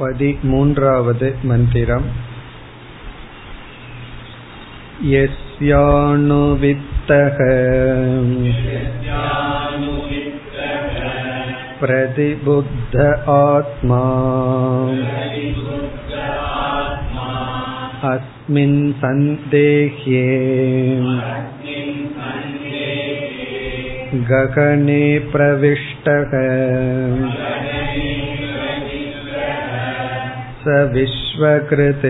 पदिमून्रावद् मन्दिरम् यस्यानुवित्तः प्रतिबुद्ध आत्मा अस्मिन् सन्देह्ये गगने प्रविष्टः स विश्वकृत्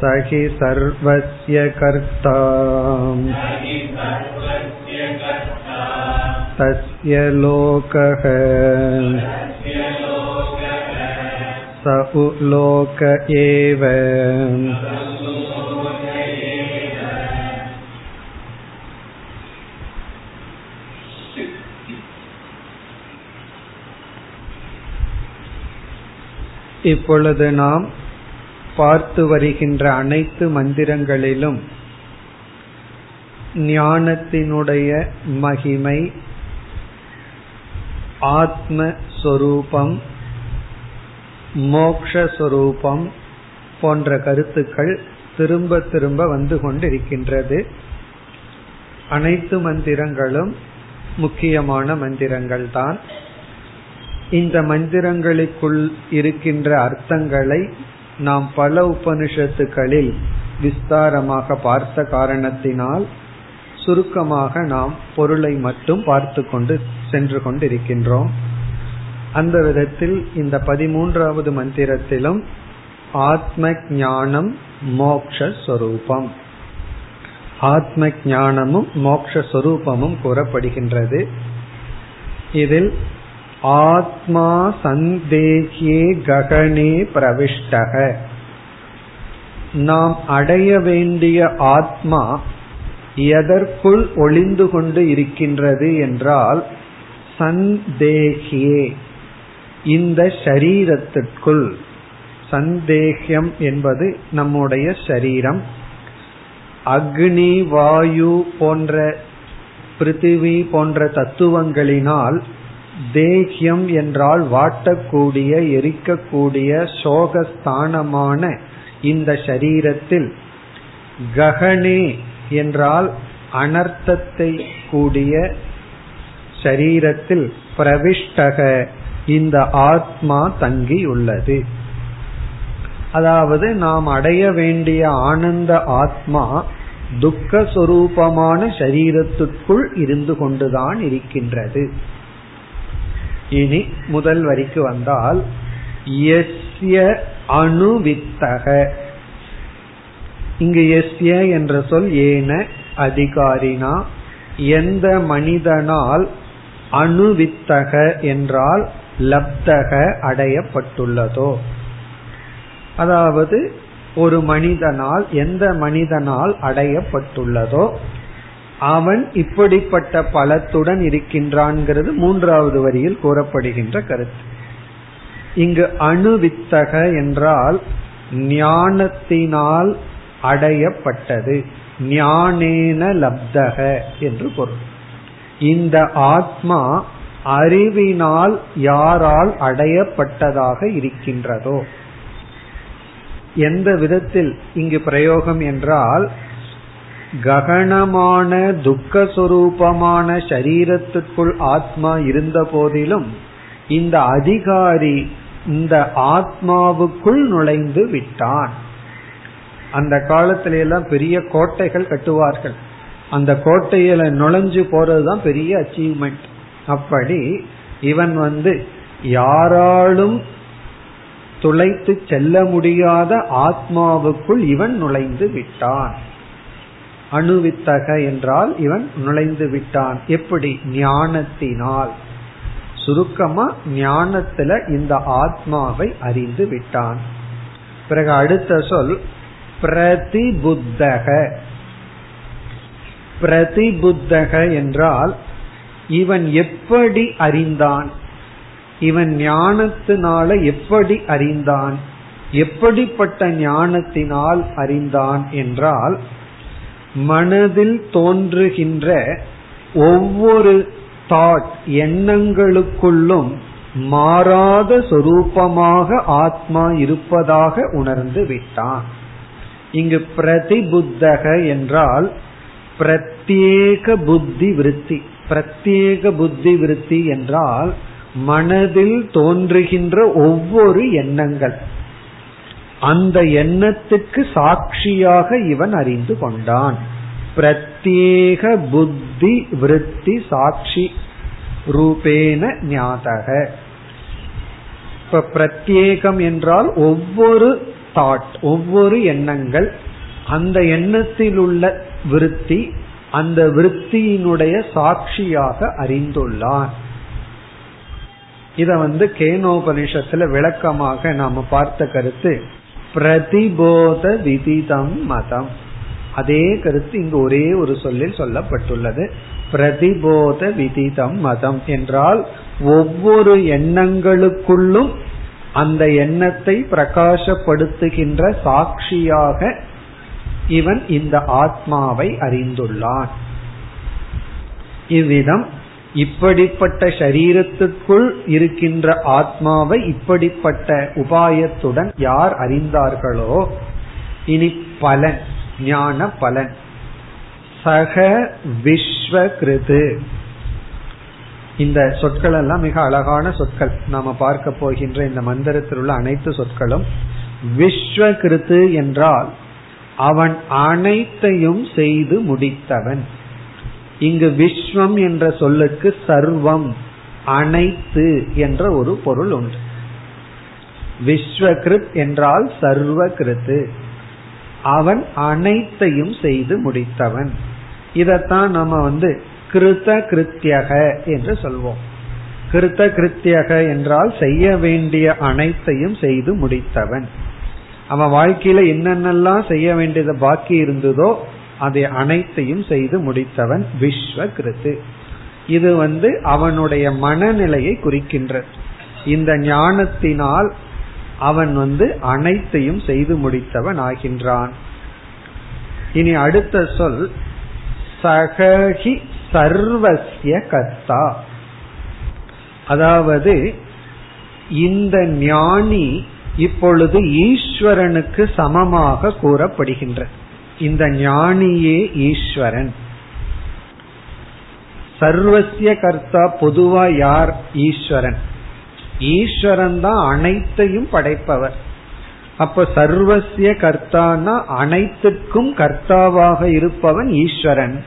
स हि सर्वस्य कर्ता। तस्य लोकः। स उलोक एव। இப்பொழுது நாம் பார்த்து வருகின்ற அனைத்து மந்திரங்களிலும் ஞானத்தினுடைய மகிமை ஆத்மஸ்வரூபம் மோக்ஷஸ்வரூபம் போன்ற கருத்துக்கள் திரும்ப திரும்ப வந்து கொண்டிருக்கின்றது. அனைத்து மந்திரங்களும் முக்கியமான மந்திரங்கள் தான் இந்த மந்திரங்களுக்குள் இருக்கின்ற அர்த்தங்களை நாம் பல உபனிஷத்துகளில் விஸ்தாரமாக பார்த்த காரணத்தினால் சுருக்கமாக நாம் பொருளை மட்டும் பார்த்து கொண்டு சென்று கொண்டிருக்கின்றோம். அந்த விதத்தில் இந்த பதிமூன்றாவது மந்திரத்திலும் ஆத்ம ஞானம் மோக்ஷரூபம் ஆத்ம ஞானமும் மோக்ஷரூபமும் கூறப்படுகின்றது. இதில் ஆத்மா சந்தேகியே ககனே பிரவிஷ்டக. நாம் அடைய வேண்டிய ஆத்மா எதற்குள் ஒளிந்து கொண்டு இருக்கின்றது என்றால் சந்தேகியே. இந்த ஷரீரத்திற்குள் சந்தேகம் என்பது நம்முடைய சரீரம். அக்னி வாயு போன்ற பிருத்திவி போன்ற தத்துவங்களினால் தேகியம் என்றால் வாட்டக்கூடிய எரிக்கக்கூடிய சோகஸ்தானமான இந்த சரீரத்தில் ககனே என்றால் அனர்த்தத்தை கூடிய சரீரத்தில் பிரவிஷ்டக. இந்த ஆத்மா தங்கியுள்ளது. அதாவது நாம் அடைய வேண்டிய ஆனந்த ஆத்மா துக்க சொரூபமான சரீரத்துக்குள் இருந்து கொண்டுதான் இருக்கின்றது. இனி முதல் வரிக்கு வந்தால் எஸ்ய அணுவித்தக. இங்கு எஸ்ய என்ற சொல் ஏன அதிகாரினா எந்த மனிதனால் அணுவித்தக என்றால் லப்தக அடையப்பட்டுள்ளதோ. அதாவது ஒரு மனிதனால் எந்த மனிதனால் அடையப்பட்டுள்ளதோ அவன் இப்படிப்பட்ட பலத்துடன் இருக்கின்றான்கிறது மூன்றாவது வரியில் கூறப்படுகின்ற கருத்து. இங்கு அணுவித்தக என்றால் ஞானத்தினால் அடையப்பட்டது. ஞானேன லப்தக என்று பொருள். இந்த ஆத்மா அறிவினால் யாரால் அடையப்பட்டதாக இருக்கின்றதோ? எந்த விதத்தில் இங்கு பிரயோகம் என்றால் ககனமான துக்கஸ்வரூபமான சரீரத்துக்குள் ஆத்மா இருந்த போதிலும் இந்த அதிகாரி இந்த ஆத்மாவுக்குள் நுழைந்து விட்டான். அந்த காலத்தில எல்லாம் பெரிய கோட்டைகள் கட்டுவார்கள். அந்த கோட்டையில நுழைஞ்சு போறதுதான் பெரிய அச்சீவ்மெண்ட் அப்படி இவன் வந்து யாராலும் துளைத்து செல்ல முடியாத ஆத்மாவுக்குள் இவன் நுழைந்து விட்டான். அணுவித்தக என்றால் இவன் நுழைந்து விட்டான். எப்படி? ஞானத்தினால். சுருக்கமா ஞானத்துல இந்த ஆத்மாவை அறிந்து விட்டான். பிறகு அடுத்த சொல் பிரதிபுத்தக. பிரதிபுத்தக என்றால் இவன் எப்படி அறிந்தான்? இவன் ஞானத்தினால எப்படி அறிந்தான்? எப்படிப்பட்ட ஞானத்தினால் அறிந்தான் என்றால் மனதில் தோன்றுகின்ற ஒவ்வொரு தாட் எண்ணங்களுக்குள்ளும் மாறாத சொரூபமாக ஆத்மா இருப்பதாக உணர்ந்து விட்டான். இங்கு பிரதிபுத்தக என்றால் பிரத்யேக புத்தி விருத்தி. பிரத்யேக புத்தி விருத்தி என்றால் மனதில் தோன்றுகின்ற ஒவ்வொரு எண்ணங்கள். அந்த எண்ணத்துக்கு சாட்சியாக இவன் அறிந்து கொண்டான். பிரத்யேக புத்தி விருத்தி சாட்சி ரூபேன ஞாதக. இப்ப பிரத்யேகம் என்றால் ஒவ்வொரு தாட் ஒவ்வொரு எண்ணங்கள் அந்த எண்ணத்தில் உள்ள விருத்தி அந்த விருத்தியினுடைய சாட்சியாக அறிந்துள்ளான் இத வந்து கேனோபனிஷத்துல விளக்கமாக நாம பார்த்த கருத்து. பிரதிபோத விதிதம் மதம். அதே கருத்து இங்கு ஒரே ஒரு சொல்லில் சொல்லப்பட்டுள்ளது. பிரதிபோத விதிதம் மதம் என்றால் ஒவ்வொரு எண்ணங்களுக்குள்ளும் அந்த எண்ணத்தை பிரகாசப்படுத்துகின்ற சாட்சியாக இவன் இந்த ஆத்மாவை அறிந்துள்ளான். இவ்விதம் இப்படிப்பட்ட சரீரத்துக்குள் இருக்கின்ற ஆத்மாவை இப்படிப்பட்ட உபாயத்துடன் யார் அறிந்தார்களோ இனி பலன் ஞான பலன். சக விஸ்வகிருது. இந்த சொற்கள் எல்லாம் மிக அழகான சொற்கள். நாம பார்க்க போகின்ற இந்த மந்திரத்தில் உள்ள அனைத்து சொற்களும் விஸ்வகிருத்து என்றால் அவன் அனைத்தையும் செய்து முடித்தவன். இங்கு விஸ்வம் என்ற சொல்லுக்கு சர்வம் அனைத்து என்ற ஒரு பொருள் உண்டு. விஸ்வகிருத் என்றால் சர்வகிருத்து. அவன் அனைத்தையும் செய்து முடித்தவன். இதத்தான் நம்ம வந்து கிருத்த கிருத்தியக என்று சொல்வோம். கிருத்த கிருத்தியக என்றால் செய்ய வேண்டிய அனைத்தையும் செய்து முடித்தவன். அவன் வாழ்க்கையில என்னென்னலாம் செய்ய வேண்டியது பாக்கி இருந்ததோ அதை அனைத்தையும் செய்து முடித்தவன் விஸ்வ கிருத்து இது வந்து அவனுடைய மனநிலையை குறிக்கின்றது இந்த ஞானத்தினால் அவன் வந்து அனைத்தையும் செய்து முடித்தவன் ஆகின்றான். இனி அடுத்த சொல் சகஹி சர்வசிய கர்த்தா. அதாவது இந்த ஞானி இப்பொழுது ஈஸ்வரனுக்கு சமமாக கூறப்படுகின்ற. இந்த ஞானியே ஈஸ்வரன். சர்வசிய கர்த்தா பொதுவா யார்? ஈஸ்வரன். ஈஸ்வரன் தான் அனைத்தையும் படைப்பவர். அப்ப சர்வசிய கர்த்தானா அனைத்துக்கும் கர்த்தாவாக இருப்பவன் ஈஸ்வரன்.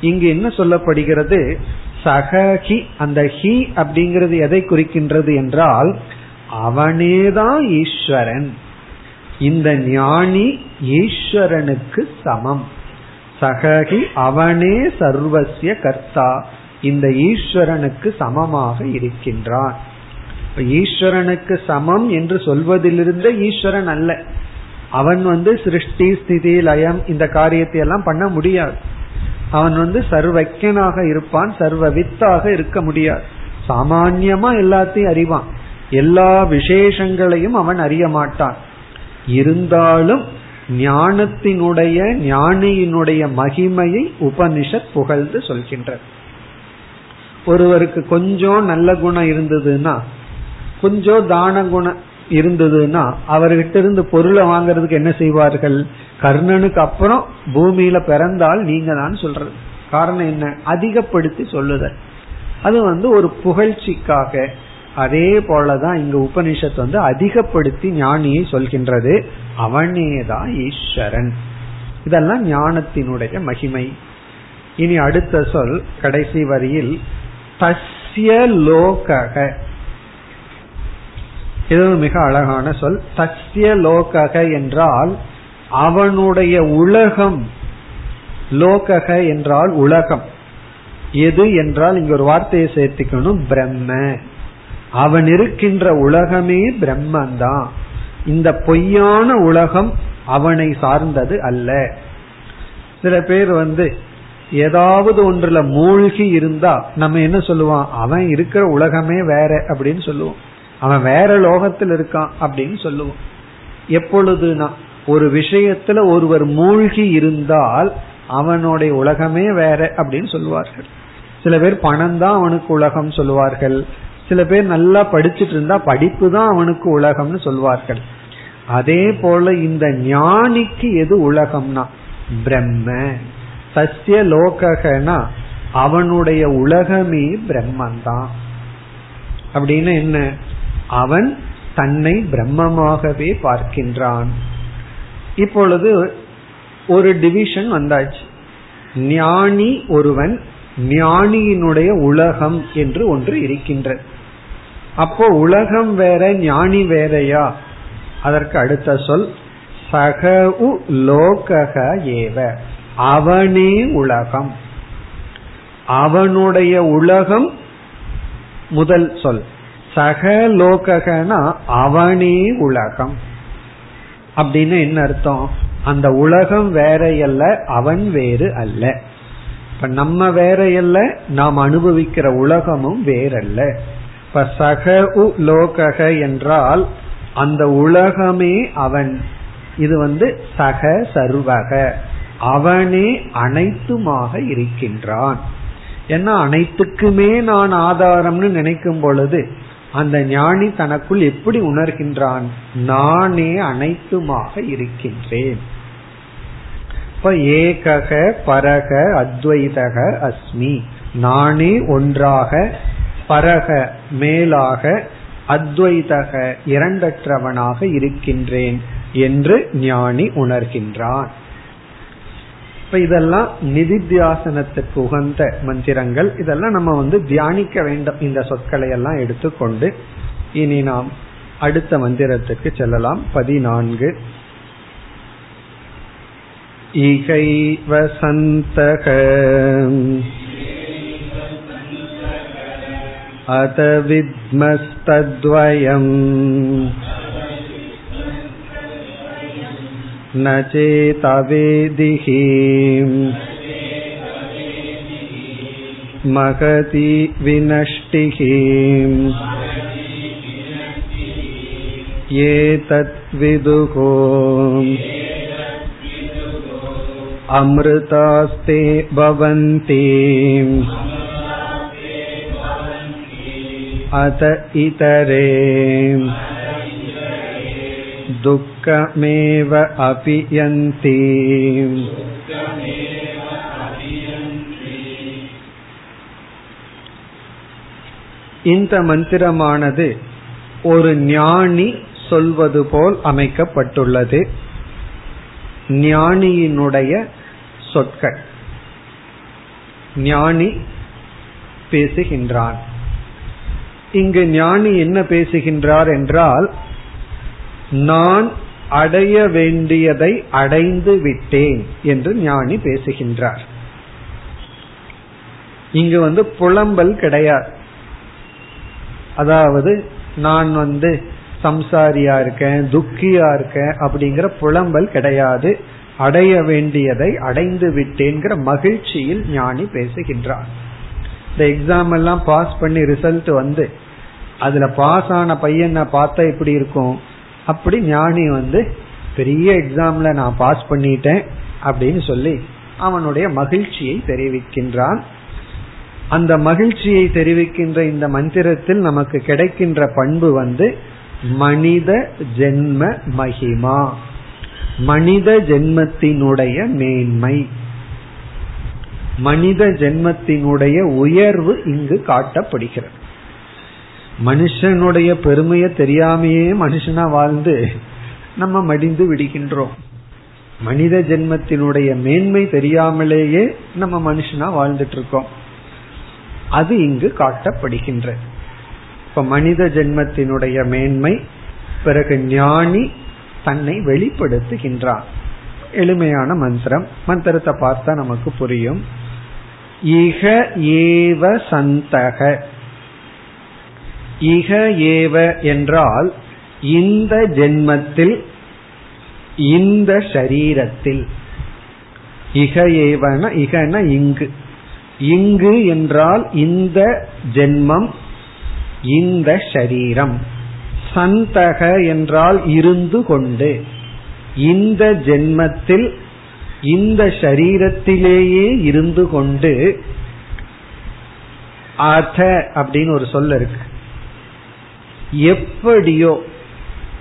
இங்கு என்ன சொல்லப்படுகிறது? சகஹி அந்த ஹி அப்படிங்கிறது எதை குறிக்கின்றது என்றால் அவனேதான் ஈஸ்வரன். இந்த ஞானி ஈஸ்வரனுக்கு சமம். சககி அவனே சர்வசிய கர்த்தா. இந்த ஈஸ்வரனுக்கு சமமாக இருக்கின்றான். ஈஸ்வரனுக்கு சமம் என்று சொல்வதிலிருந்து ஈஸ்வரன் அல்ல. அவன் வந்து சிருஷ்டி ஸ்திதி லயம் இந்த காரியத்தை எல்லாம் பண்ண முடியாது. அவன் வந்து சர்வக்கியனாக இருப்பான் சர்வ வித்தாக இருக்க முடியாது. சாமான்யமா எல்லாத்தையும் அறிவான். எல்லா விசேஷங்களையும் அவன் அறிய மாட்டான். இருந்தாலும் ஞானத்தினுடைய ஞானியினுடைய மகிமையை உபனிஷத் புகழ்ந்து சொல்கின்ற ஒருவருக்கு கொஞ்சம் நல்ல குணம் இருந்ததுன்னா கொஞ்சம் தான குணம் இருந்ததுன்னா அவர்கிட்ட இருந்து பொருளை வாங்கறதுக்கு என்ன செய்வார்கள்? கர்ணனுக்கு அப்புறம் பூமியில பிறந்தால் நீங்க தான் சொல்றது. காரணம் என்ன? அதிகப்படுத்தி சொல்லுதல். அது வந்து ஒரு புகழ்ச்சிக்காக அதே போலதான் இங்க உபனிஷத் வந்து அதிகப்படுத்தி ஞானியை சொல்கின்றது. அவனேதான் ஈஸ்வரன். இதெல்லாம் ஞானத்தினுடைய மகிமை. இனி அடுத்த சொல் கடைசி வரியில் தஸ்ய லோகக. இது மிக அழகான சொல். தஸ்ய லோகக என்றால் அவனுடைய உலகம். லோகக என்றால் உலகம். எது என்றால் இங்க ஒரு வார்த்தையை சேர்த்துக்கணும் பிரம்ம. அவன் இருக்கின்ற உலகமே பிரம்மந்தான். இந்த பொய்யான உலகம் அவனை சார்ந்தது அல்ல. சில பேர் வந்து ஏதாவது ஒன்றுல மூழ்கி இருந்தா நம்ம என்ன சொல்லுவான் அவன் இருக்கிற உலகமே வேற அப்படின்னு சொல்லுவோம். அவன் வேற லோகத்தில் இருக்கான் அப்படின்னு சொல்லுவோம். எப்பொழுதுனா ஒரு விஷயத்துல ஒருவர் மூழ்கி இருந்தால் அவனுடைய உலகமே வேற அப்படின்னு சொல்லுவார்கள். சில பேர் பணம் தான் அவனுக்கு உலகம் சொல்லுவார்கள். சில பேர் நல்லா படிச்சுட்டு இருந்தா படிப்பு தான் அவனுக்கு உலகம்னு சொல்வார்கள். அதே போல இந்த ஞானிக்கு எது உலகம்னா? பிரம்ம. சசிய லோகனா அவனுடைய உலகமே பிரம்மந்தான். அப்படின்னு என்ன? அவன் தன்னை பிரம்மமாகவே பார்க்கின்றான். இப்பொழுது ஒரு டிவிஷன் வந்தாச்சு. ஞானி ஒருவன் ஞானியினுடைய உலகம் என்று ஒன்று இருக்கின்றது அப்போ உலகம் வேற ஞானி வேறையா? அதற்கு அடுத்த சொல் சக உ லோகக ஏவ. அவனே உலகம். அவனுடைய உலகம் முதல் சொல். சக லோககனா அவனே உலகம். அப்படின்னு என்ன அர்த்தம்? அந்த உலகம் வேறையல்ல அவன் வேறு அல்ல. இப்ப நம்ம வேறையல்ல நாம் அனுபவிக்கிற உலகமும் வேறல்ல. இப்ப சக உ என்றால் அந்த உலகமே அவன். இது வந்து சக சர்வக. அவனே அனைத்துமாக இருக்கின்றான். ஏன்னா அனைத்துக்குமே நான் ஆதாரம்னு நினைக்கும் பொழுது அந்த ஞானி தனக்குள் எப்படி உணர்கின்றான்? நானே அனைத்துமாக இருக்கின்றேன். இப்ப ஏகக பரக அத்வைதக அஸ்மி. நானே ஒன்றாக பரக மேலாக அத்வைதக இரண்டற்றவனாக இருக்கின்றேன் என்று ஞானி உணர்கின்றான். இப்ப இதெல்லாம் நிதித்தியாசனத்துக்கு உகந்த மந்திரங்கள். இதெல்லாம் நம்ம வந்து தியானிக்க வேண்டும். இந்த சொற்களை எல்லாம் எடுத்துக்கொண்டு இனி நாம் அடுத்த மந்திரத்துக்கு செல்லலாம். பதினான்கு. இகைவ अत विद्मस्तद्वयम् न चेतवेदिः महति विनष्टिः एतद्विदुः अमृतास्ते भवन्ति अत इतरे दुःखमेव अपि यन्ति இந்த மந்திரமானது ஒரு ஞானி சொல்வது போல் அமைக்கப்பட்டுள்ளது ஞானியினுடைய சொற்கள் ஞானி பேசுகின்றான் இங்கு ஞானி என்ன பேசுகின்றார் என்றால் நான் அடைய வேண்டியதை அடைந்து விட்டேன் என்று ஞானி பேசுகின்றார். இங்கு வந்து புலம்பல் கிடையாது. அதாவது நான் வந்து சம்சாரியா இருக்கேன் துக்கியா இருக்கேன் அப்படிங்கிற புலம்பல் கிடையாது. அடைய வேண்டியதை அடைந்து விட்டேங்கிற மகிழ்ச்சியில் ஞானி பேசுகின்றார். இந்த எக்ஸாம் எல்லாம் பாஸ் பண்ணி ரிசல்ட் வந்து அதுல பாஸ் ஆன பையனை பார்த்தா எப்படி இருக்கும். அப்படி ஞானி வந்து பெரிய எக்ஸாம்ல நான் பாஸ் பண்ணிட்டேன் அப்படின்னு சொல்லி அவனுடைய மகிழ்ச்சியை தெரிவிக்கின்றான். அந்த மகிழ்ச்சியை தெரிவிக்கின்ற இந்த மந்திரத்தில் நமக்கு கிடைக்கின்ற பண்பு வந்து மனித ஜென்ம மகிமா. மனித ஜென்மத்தினுடைய மேன்மை. மனித ஜென்மத்தினுடைய உயர்வு இங்கு காட்டப்படுகிறது. மனுஷனுடைய பெருமையை தெரியாமையே மனுஷனா வாழ்ந்து நம்ம மடிந்து விடுகின்றோம். மனித ஜென்மத்தினுடைய மேன்மை தெரியாமலேயே நம்ம மனுஷனா வாழ்ந்துட்டு இருக்கோம் அது இங்கு காட்டப்படுகின்ற. இப்ப மனித ஜென்மத்தினுடைய மேன்மை பிறகு ஞானி தன்னை வெளிப்படுத்துகின்றான். எளிமையான மந்திரம். மந்திரத்தை பார்த்தா நமக்கு புரியும். இக ஏவ சந்தக. இக ஏவ என்றால் இந்த ஜென்மத்தில் இந்த ஷரீரத்தில். இக ஏவன இகன இங்கு. இங்கு என்றால் இந்த ஜென்மம் இந்த ஷரீரம். சந்தக என்றால் இருந்து கொண்டு. இந்த ஜென்மத்தில் இந்த ஷரீரத்திலேயே இருந்து கொண்டு. அத அப்படின்னு ஒரு சொல் இருக்கு. எப்படியோ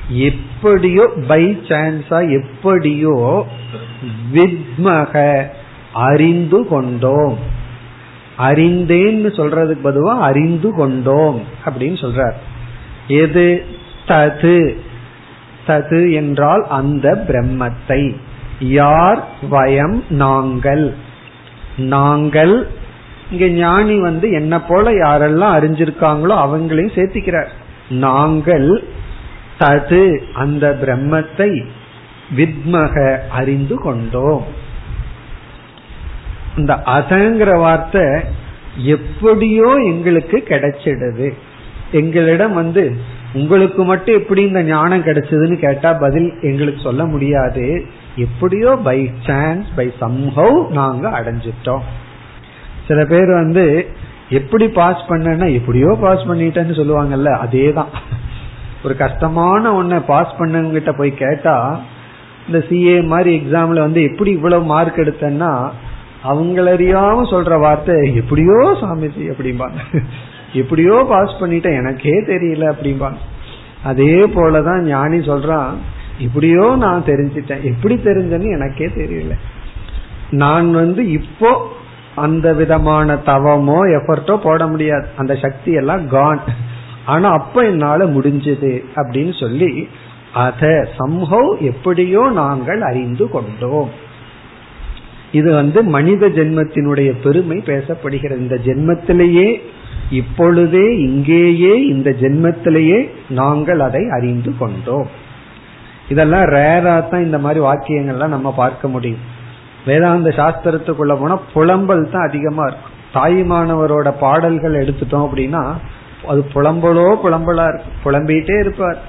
எப்படியோ பை சான்ஸா எப்படியோ வித்மக அறிந்து கொண்டோம். அறிந்தேன்னு சொல்றதுக்கு பதுவா அறிந்து கொண்டோம் அப்படின்னு சொல்றார். எது? தது. தது என்றால் அந்த பிரம்மத்தை. யார்? வயம் நாங்கள். நாங்கள் இங்க ஞானி வந்து என்ன போல யாரெல்லாம் அறிஞ்சிருக்காங்களோ அவங்களையும் சேர்த்திக்கிறார். நாங்கள் தது அந்த பிரம்மத்தை வித்மக அறிந்து கொண்டோம். இந்த அதங்கிற வார்த்தை எப்படியோ எங்களுக்கு கிடைச்சிடுது. எங்களிடம் வந்து உங்களுக்கு மட்டும் எப்படி இந்த ஞானம் கிடைச்சதுன்னு கேட்டா பதில் எங்களுக்கு சொல்ல முடியாது. எப்படியோ பை சான்ஸ் பை சம்ஹவ் நாங்க அடைஞ்சிட்டோம். சில பேர் வந்து எப்படி பாஸ் பண்ணனா எப்படியோ பாஸ் பண்ணிட்டேன்னு சொல்லுவாங்கல்ல அதே தான் ஒரு கஷ்டமான ஒன்ன பாஸ் பண்ணவங்கிட்ட போய் கேட்டா இந்த சிஏ மாதிரி எக்ஸாம்ல வந்து எப்படி இவ்வளவு மார்க் எடுத்தேன்னா அவங்களறியாம சொல்ற வார்த்தை எப்படியோ சாமிஜி அப்படிம்பாங்க. எப்படியோ பாஸ் பண்ணிட்டேன் எனக்கே தெரியல அப்படிம்பாங்க. அதே போலதான் ஞானி சொல்றான் இப்படியோ நான் தெரிஞ்சிட்டேன். எப்படி தெரிஞ்சேன்னு எனக்கே தெரியல. நான் வந்து இப்போ அந்த விதமான தவமோ எஃபர்ட்டோ போட முடியாது. அந்த சக்தி எல்லாம் கான் ஆனா அப்ப என்னால முடிஞ்சது அப்படின்னு சொல்லி அத சம்ஹவ் எப்படியோ நாங்கள் அறிந்து கொண்டோம். இது வந்து மனித ஜென்மத்தினுடைய பெருமை பேசப்படுகிறது. இந்த ஜென்மத்திலேயே இப்பொழுதே இங்கேயே இந்த ஜென்மத்திலேயே நாங்கள் அதை அறிந்து கொண்டோம். இதெல்லாம் ரேரா தான் இந்த மாதிரி வாக்கியங்கள்லாம் நம்ம பார்க்க முடியும். வேதாந்த சாஸ்திரத்துக்குள்ள போனா புலம்பல் தான் அதிகமா இருக்கும். தாய்மானவரோட பாடல்கள் எடுத்துட்டோம் அப்படின்னா அது புலம்பலோ புலம்பலா இருக்கும். புலம்பிட்டே இருப்பார்.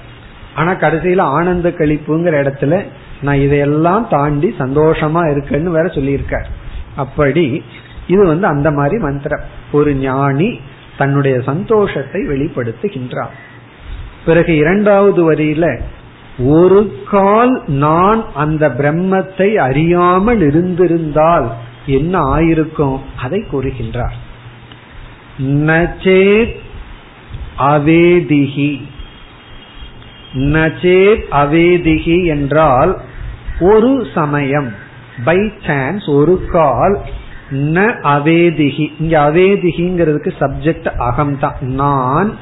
ஆனா கடைசியில ஆனந்த கழிப்புங்கிற இடத்துல நான் இதையெல்லாம் தாண்டி சந்தோஷமா இருக்கேன்னு வேற சொல்லியிருக்கார். அப்படி இது வந்து அந்த மாதிரி மந்திரம். ஒரு ஞானி தன்னுடைய சந்தோஷத்தை வெளிப்படுத்துகின்றார் பிறகு இரண்டாவது வரியில ஒரு கால் நான் அந்த பிரம்மத்தை அறியாமல் இருந்திருந்தால் என்ன ஆயிருக்கும்? அதை கூறுகின்றார். நச்சேத் அவேதிகி நச்சேத் அவேதிகி என்றால் ஒரு சமயம். பை சான்ஸ் ஒரு கால் ந அவேதிகி இங்க அவேதிகிங்கிறதுக்கு சப்ஜெக்ட் அகம் தான் நான்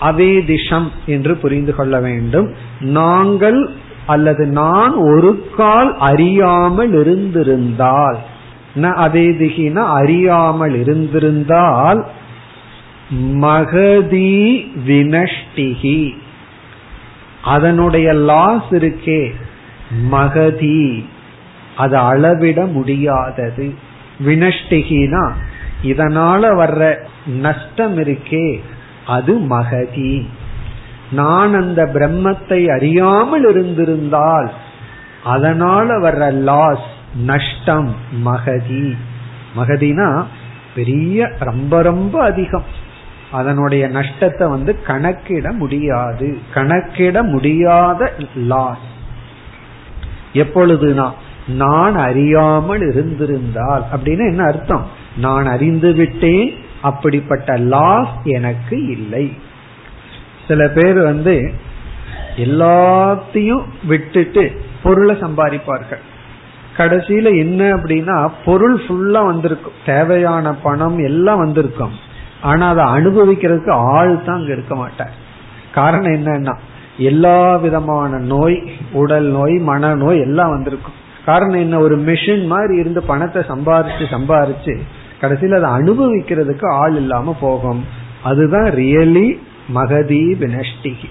அவேதிஷம் என்று புரிந்து கொள்ள வேண்டும். நாங்கள் அல்லது நான் ஒரு கால் அறியாமல் இருந்திருந்தால் ந அவேதிகின அறியாமல் இருந்திருந்தால் மகதி வினஷ்டிகி. அதனுடைய லாஸ் இருக்கே மகதி. அது அளவிட முடியாதது. வினஷ்டிகினா இதனால வர்ற நஷ்டம் இருக்கே அது மகதி. நான் அந்த பிரம்மத்தை அறியாமல் இருந்திருந்தால் அதனால வர்ற லாஸ் நஷ்டம் மகதி. மகதினா பெரிய ரொம்ப ரொம்ப அதிகம். அதனுடைய நஷ்டத்தை வந்து கணக்கிட முடியாது. கணக்கிட முடியாத லாஸ் எப்பொழுதுனா நான் அறியாமல் இருந்திருந்தால் அப்படின்னு என்ன அர்த்தம்? நான் அறிந்து விட்டேன் அப்படிப்பட்ட லாஸ் எனக்கு இல்லை. சில பேர் வந்து எல்லாத்தையும் விட்டுட்டு பொருளை சம்பாதிப்பார்கள். கடைசியில என்ன அப்படின்னா பொருள் ஃபுல்லா வந்திருக்கும். தேவையான பணம் எல்லாம் வந்திருக்கும். ஆனா அதை அனுபவிக்கிறதுக்கு ஆள் தான் அங்க இருக்க மாட்டார். காரணம் என்னன்னா எல்லா விதமான நோய் உடல் நோய் மன நோய் எல்லாம் வந்திருக்கும். காரணம் என்ன? ஒரு மிஷின் மாதிரி இருந்து பணத்தை சம்பாரிச்சு சம்பாரிச்சு கடைசியில் அதை அனுபவிக்கிறதுக்கு ஆள் இல்லாம போகும். அதுதான் ரியலி மகதி வினஷ்டிகி.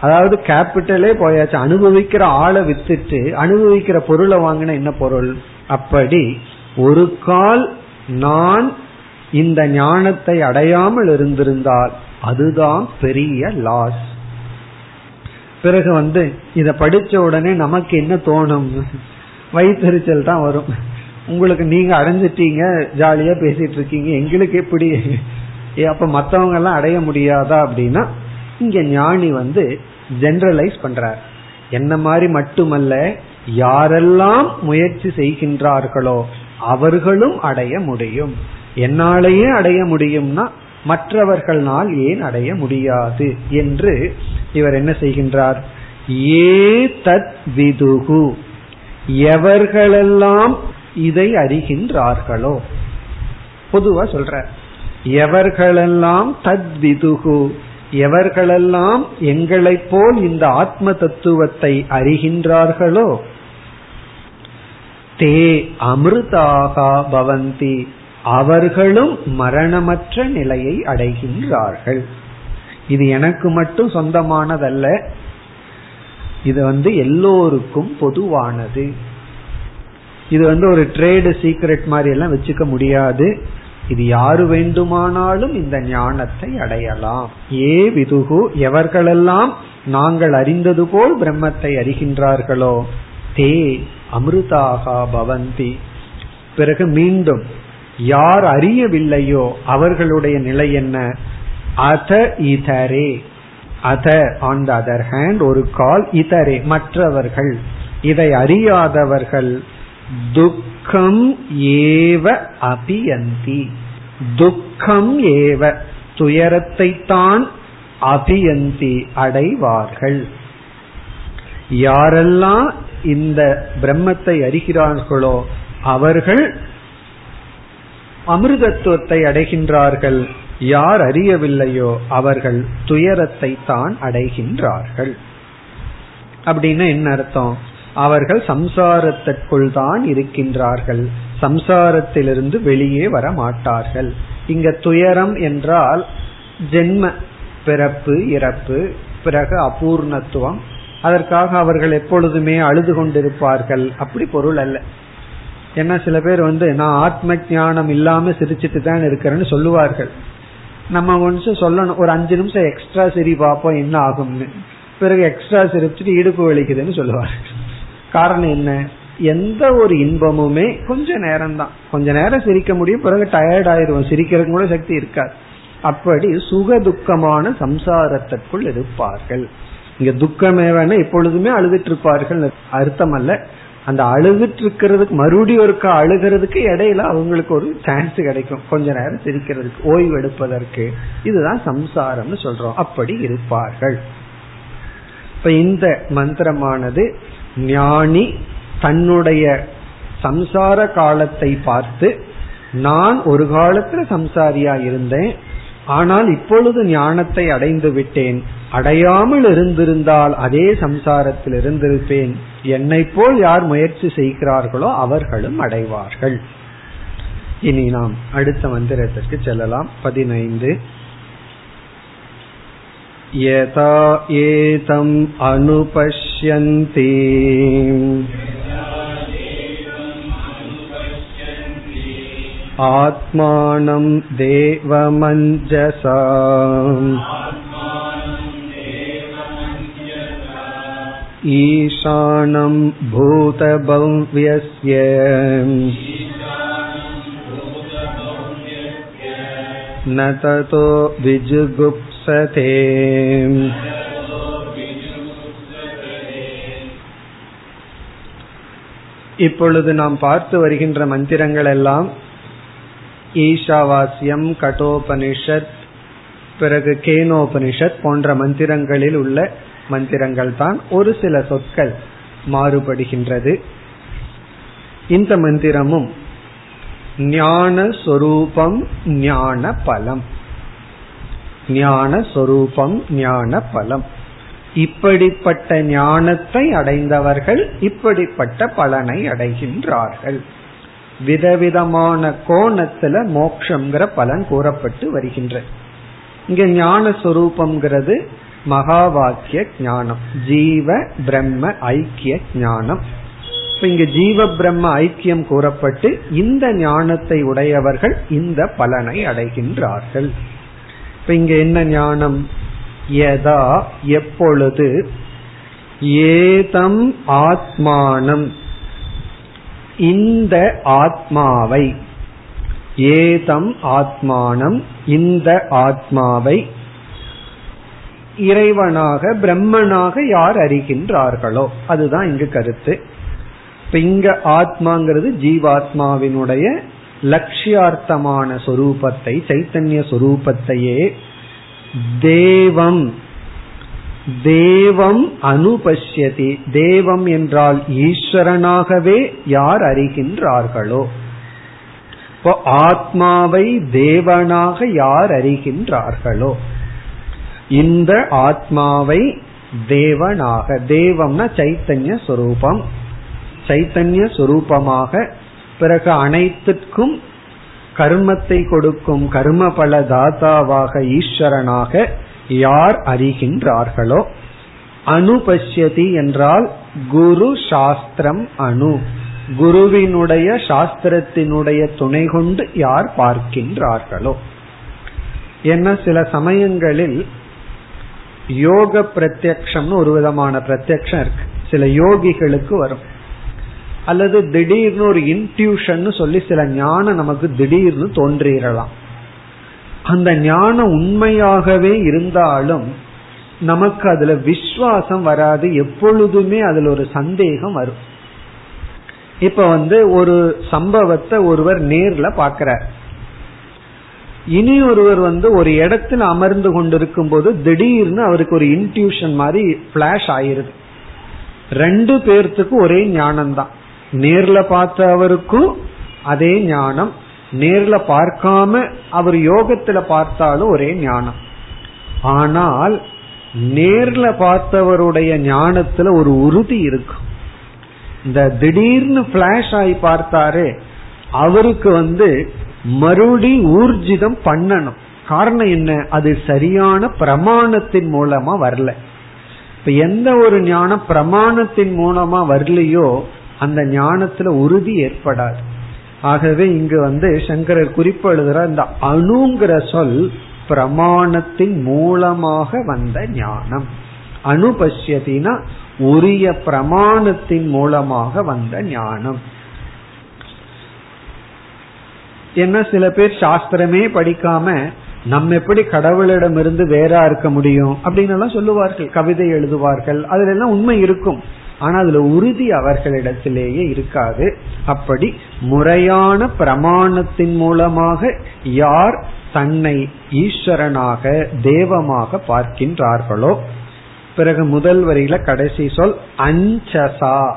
அதாவது கேபிட்டலே போயாச்சு. அனுபவிக்கிற ஆளை வித்துட்டு அனுபவிக்கிற பொருளை வாங்கின என்ன பொருள்? அப்படி ஒரு கால் நான் இந்த ஞானத்தை அடையாமல் இருந்திருந்தால் அதுதான் பெரிய லாஸ் பிறகு வந்து இத படிச்ச உடனே நமக்கு என்ன தோணும்? வயிற்றுச்சல் தான் வரும். உங்களுக்கு நீங்க அடைஞ்சிட்டீங்க ஜாலியா பேசிட்டு இருக்கீங்க எங்களுக்கு எப்படி? அப்ப மத்தவங்க எல்லாம் அடைய முடியாதா அப்படின்னா இங்க ஞானி வந்து ஜெனரலைஸ் பண்றார். என்ன மாதிரி மட்டுமல்ல யாரெல்லாம் முயற்சி செய்கின்றார்களோ அவர்களும் அடைய முடியும். என்னாலேயே அடைய முடியும்னா மற்றவர்களால் ஏன் அடைய முடியாது என்று இவர் என்ன செய்கின்றார்? ஏ தத் விதுகு. எவர்களெல்லாம் இதை அறிகின்றார்களோ? பொதுவா சொல்ற எவர்களெல்லாம் தத்விதுகு எவர்களெல்லாம் எங்களைப் போல் இந்த ஆத்ம தத்துவத்தை அறிகின்றார்களோ தே அமிர்தாக பவந்தி அவர்களும் மரணமற்ற நிலையை அடைகின்றார்கள். இது எனக்கு மட்டும் சொந்தமானதல்ல இது வந்து எல்லோருக்கும் பொதுவானது. இது வந்து ஒரு ட்ரேடு சீக்ரெட் மாதிரி எல்லாம் வச்சுக்க முடியாது. இது யாரு வேண்டுமானாலும் இந்த ஞானத்தை அடையலாம். ஏ விதுகு எவர்களெல்லாம் நாங்கள் அறிந்தது போல் பிரம்மத்தை அறிகின்றார்களோ தே அமிர்தாக பவந்தி. பிறகு மீண்டும் யார் அறியவில்லையோ அவர்களுடைய நிலை என்ன? அத இதரே. அத ஆன் த அதர் ஹேண்ட் ஒரு கால் இதரே மற்றவர்கள். இதை அறியாதவர்கள் துக்கம் ஏவ அபியந்தி. துக்கம் ஏவ துயரத்தை தான் அபியந்தி அடைவார்கள். யாரெல்லாம் இந்த பிரம்மத்தை அறிகிறார்களோ அவர்கள் அமிர்தத்துவத்தை அடைகின்றார்கள். யார் அறியவில்லையோ அவர்கள் துயரத்தை தான் அடைகின்றார்கள். அப்படின்னு என்ன அர்த்தம்? அவர்கள் சம்சாரத்திற்குள் தான் இருக்கின்றார்கள். சம்சாரத்திலிருந்து வெளியே வர மாட்டார்கள் இங்க துயரம் என்றால் ஜென்ம பிறப்பு இறப்பு பிறகு அபூர்ணத்துவம். அதற்காக அவர்கள் எப்பொழுதுமே அழுது கொண்டிருப்பார்கள். அப்படி பொருள் அல்ல. ஏன்னா சில பேர் வந்து நான் ஆத்ம ஞானம் இல்லாம சிரிச்சிட்டு தான் இருக்கிறேன்னு சொல்லுவார்கள். நம்ம கொஞ்சம் சொல்லணும். ஒரு அஞ்சு நிமிஷம் எக்ஸ்ட்ரா சிரி பார்ப்போம் என்ன ஆகும்னு. பிறகு எக்ஸ்ட்ரா சிரிச்சுட்டு இடுப்பு வலிக்குதுன்னு சொல்லுவார்கள். காரணம் என்ன? எந்த ஒரு இன்பமுமே கொஞ்ச நேரம் தான் கொஞ்ச நேரம் சிரிக்க முடியும் பிறகு டயர்ட் ஆயிரும் சிரிக்கிறதுக்கு கூட சக்தி இருக்காது. அப்படி சுக துக்கமான சம்சாரத்திற்குள் இருப்பார்கள். இங்க துக்கமே வேணா எப்பொழுதுமே அழுதுட்டு இருப்பார்கள் அர்த்தம் அல்ல அந்த அழுதுட்டு இருக்கிறதுக்கு மறுபடியும் ஒருக்கா அழுகிறதுக்கு இடையில அவங்களுக்கு ஒரு சான்ஸ் கிடைக்கும். கொஞ்ச நேரம் சிரிக்கிறதுக்கு ஓய்வு எடுப்பதற்கு. இதுதான் சம்சாரம்னு சொல்றோம். அப்படி இருப்பார்கள். இப்ப இந்த மந்திரமானது ஞானி தன்னுடைய சம்சார காலத்தை பார்த்து நான் ஒரு காலத்துல சம்சாரியா இருந்தேன் ஆனால் இப்பொழுது ஞானத்தை அடைந்து விட்டேன். அடையாமல் இருந்திருந்தால் அதே சம்சாரத்தில் இருந்திருப்பேன். என்னை போல் யார் முயற்சி செய்கிறார்களோ அவர்களும் அடைவார்கள். இனி நாம் அடுத்த மந்திரத்திற்கு செல்லலாம். பதினைந்து. यथा एतम् अनुपश्यन्ति आत्मानं देवमञ्जसा ईशानं भूतभव्यस्य न ततो முமுட்சதே இப்பொழுது நாம் பார்த்து வருகின்ற மந்திரங்கள் எல்லாம் ஈஷாவாஸ்யம் கட்டோபனிஷத் பிறகு கேனோபனிஷத் போன்ற மந்திரங்களில் உள்ள மந்திரங்கள் தான் ஒரு சில சொற்கள் மாறுபடுகின்றது. இந்த மந்திரமும் ஞான சொரூபம் ஞான பலம் ஞான சொரூபம் ஞான பலம். இப்படிப்பட்ட ஞானத்தை அடைந்தவர்கள் இப்படிப்பட்ட பலனை அடைகின்றார்கள். விதவிதமான கோணத்துல மோக்ஷங்கிற பலன் கூறப்பட்டு வருகின்ற. இங்க ஞான சொரூபம்ங்கிறது மகா வாக்கிய ஞானம் ஜீவ பிரம்ம ஐக்கிய ஞானம். இப்ப இங்க ஜீவ பிரம்ம ஐக்கியம் கூறப்பட்டு இந்த ஞானத்தை உடையவர்கள் இந்த பலனை அடைகின்றார்கள். இப்ப இங்க என்ன ஞானம்? யதா எப்பொழுது? ஏதம் ஆத்மானம். இந்த ஆத்மாவை ஏதம் ஆத்மானம் இந்த ஆத்மாவை இறைவனாக பிரம்மனாக யார் அறிகின்றார்களோ? அதுதான் இங்கு கருத்து. இப்ப இங்க ஆத்மாங்கிறது ஜீவாத்மாவினுடைய லட்சியார்த்தமான சொரூபத்தை சைத்தன்ய சொரூபத்தையே தேவம் தேவம் அனுபஷ்யதி தேவம் என்றால் ஈஸ்வரனாகவே யார் அறிகின்றார்களோ? இப்போ ஆத்மாவை தேவனாக யார் அறிகின்றார்களோ? இந்த ஆத்மாவை தேவனாக தேவம்னா சைத்தன்ய சொரூபம். சைத்தன்ய சொரூபமாக பிறகு அனைத்திற்கும் கர்மத்தை கொடுக்கும் கர்ம பல தாத்தாவாக ஈஸ்வரனாக யார் அறிகின்றார்களோ? அனுபஷ்யதி என்றால் குரு சாஸ்திரம் அணு. குருவினுடைய சாஸ்திரத்தினுடைய துணை கொண்டு யார் பார்க்கின்றார்களோ? என்ன சில சமயங்களில் யோக பிரத்யக்ஷம்னு ஒரு விதமான பிரத்யக்ஷம் இருக்கு. சில யோகிகளுக்கு வரும். அல்லது திடீர்னு ஒரு இன்ட்யூஷன் சொல்லி சில ஞானம் நமக்கு திடீர்னு தோன்றிடலாம் அந்த ஞானம் உண்மையாகவே இருந்தாலும் நமக்கு அதுல விஸ்வாசம் வராது. எப்பொழுதுமே அதுல ஒரு சந்தேகம் வரும். இப்ப வந்து ஒரு சம்பவத்தை ஒருவர் நேர்ல பாக்கிறார் இனி ஒருவர் வந்து ஒரு இடத்துல அமர்ந்து கொண்டிருக்கும் போது திடீர்னு அவருக்கு ஒரு இன்ட்யூஷன் மாதிரி பிளாஷ் ஆயிருது. ரெண்டு பேர்த்துக்கு ஒரே ஞானம் தான் நேர்ல பார்த்தவருக்கும் அதே ஞானம். நேர்ல பார்க்காம அவர் யோகத்துல பார்த்தாலும் ஒரே ஞானம். ஆனால் நேர்ல பார்த்தவருடைய ஞானத்துல ஒரு உறுதி இருக்கும் இந்த திடீர்னு பிளாஷ் ஆகி பார்த்தாரு அவருக்கு வந்து மறுபடி ஊர்ஜிதம் பண்ணணும். காரணம் என்ன? அது சரியான பிரமாணத்தின் மூலமா வரல. இப்ப எந்த ஒரு ஞானம் பிரமாணத்தின் மூலமா வரலையோ அந்த ஞானத்துல உறுதி ஏற்படாது. ஆகவே இங்கு வந்து சங்கரர் குறிப்பு எழுதுற இந்த அணுங்கிற சொல் பிரமாணத்தின் மூலமாக வந்த ஞானம். அனுபஷ்யத்தினா உரிய பிரமாணத்தின் மூலமாக வந்த ஞானம். என்ன சில பேர் சாஸ்திரமே படிக்காம நம்ம எப்படி கடவுளிடம் இருந்து வேறா இருக்க முடியும்? அப்படின்னு எல்லாம் சொல்லுவார்கள் கவிதை எழுதுவார்கள் அதுல எல்லாம் உண்மை இருக்கும். ஆனா அதுல உறுதி அவர்களிடத்திலேயே இருக்காது. அப்படி முறையான பிரமாணத்தின் மூலமாக யார் தன்னை ஈஸ்வரனாக தேவமாக பார்க்கின்றார்களோ? பிறகு முதல் வரியில கடைசி சொல் அஞ்சசா.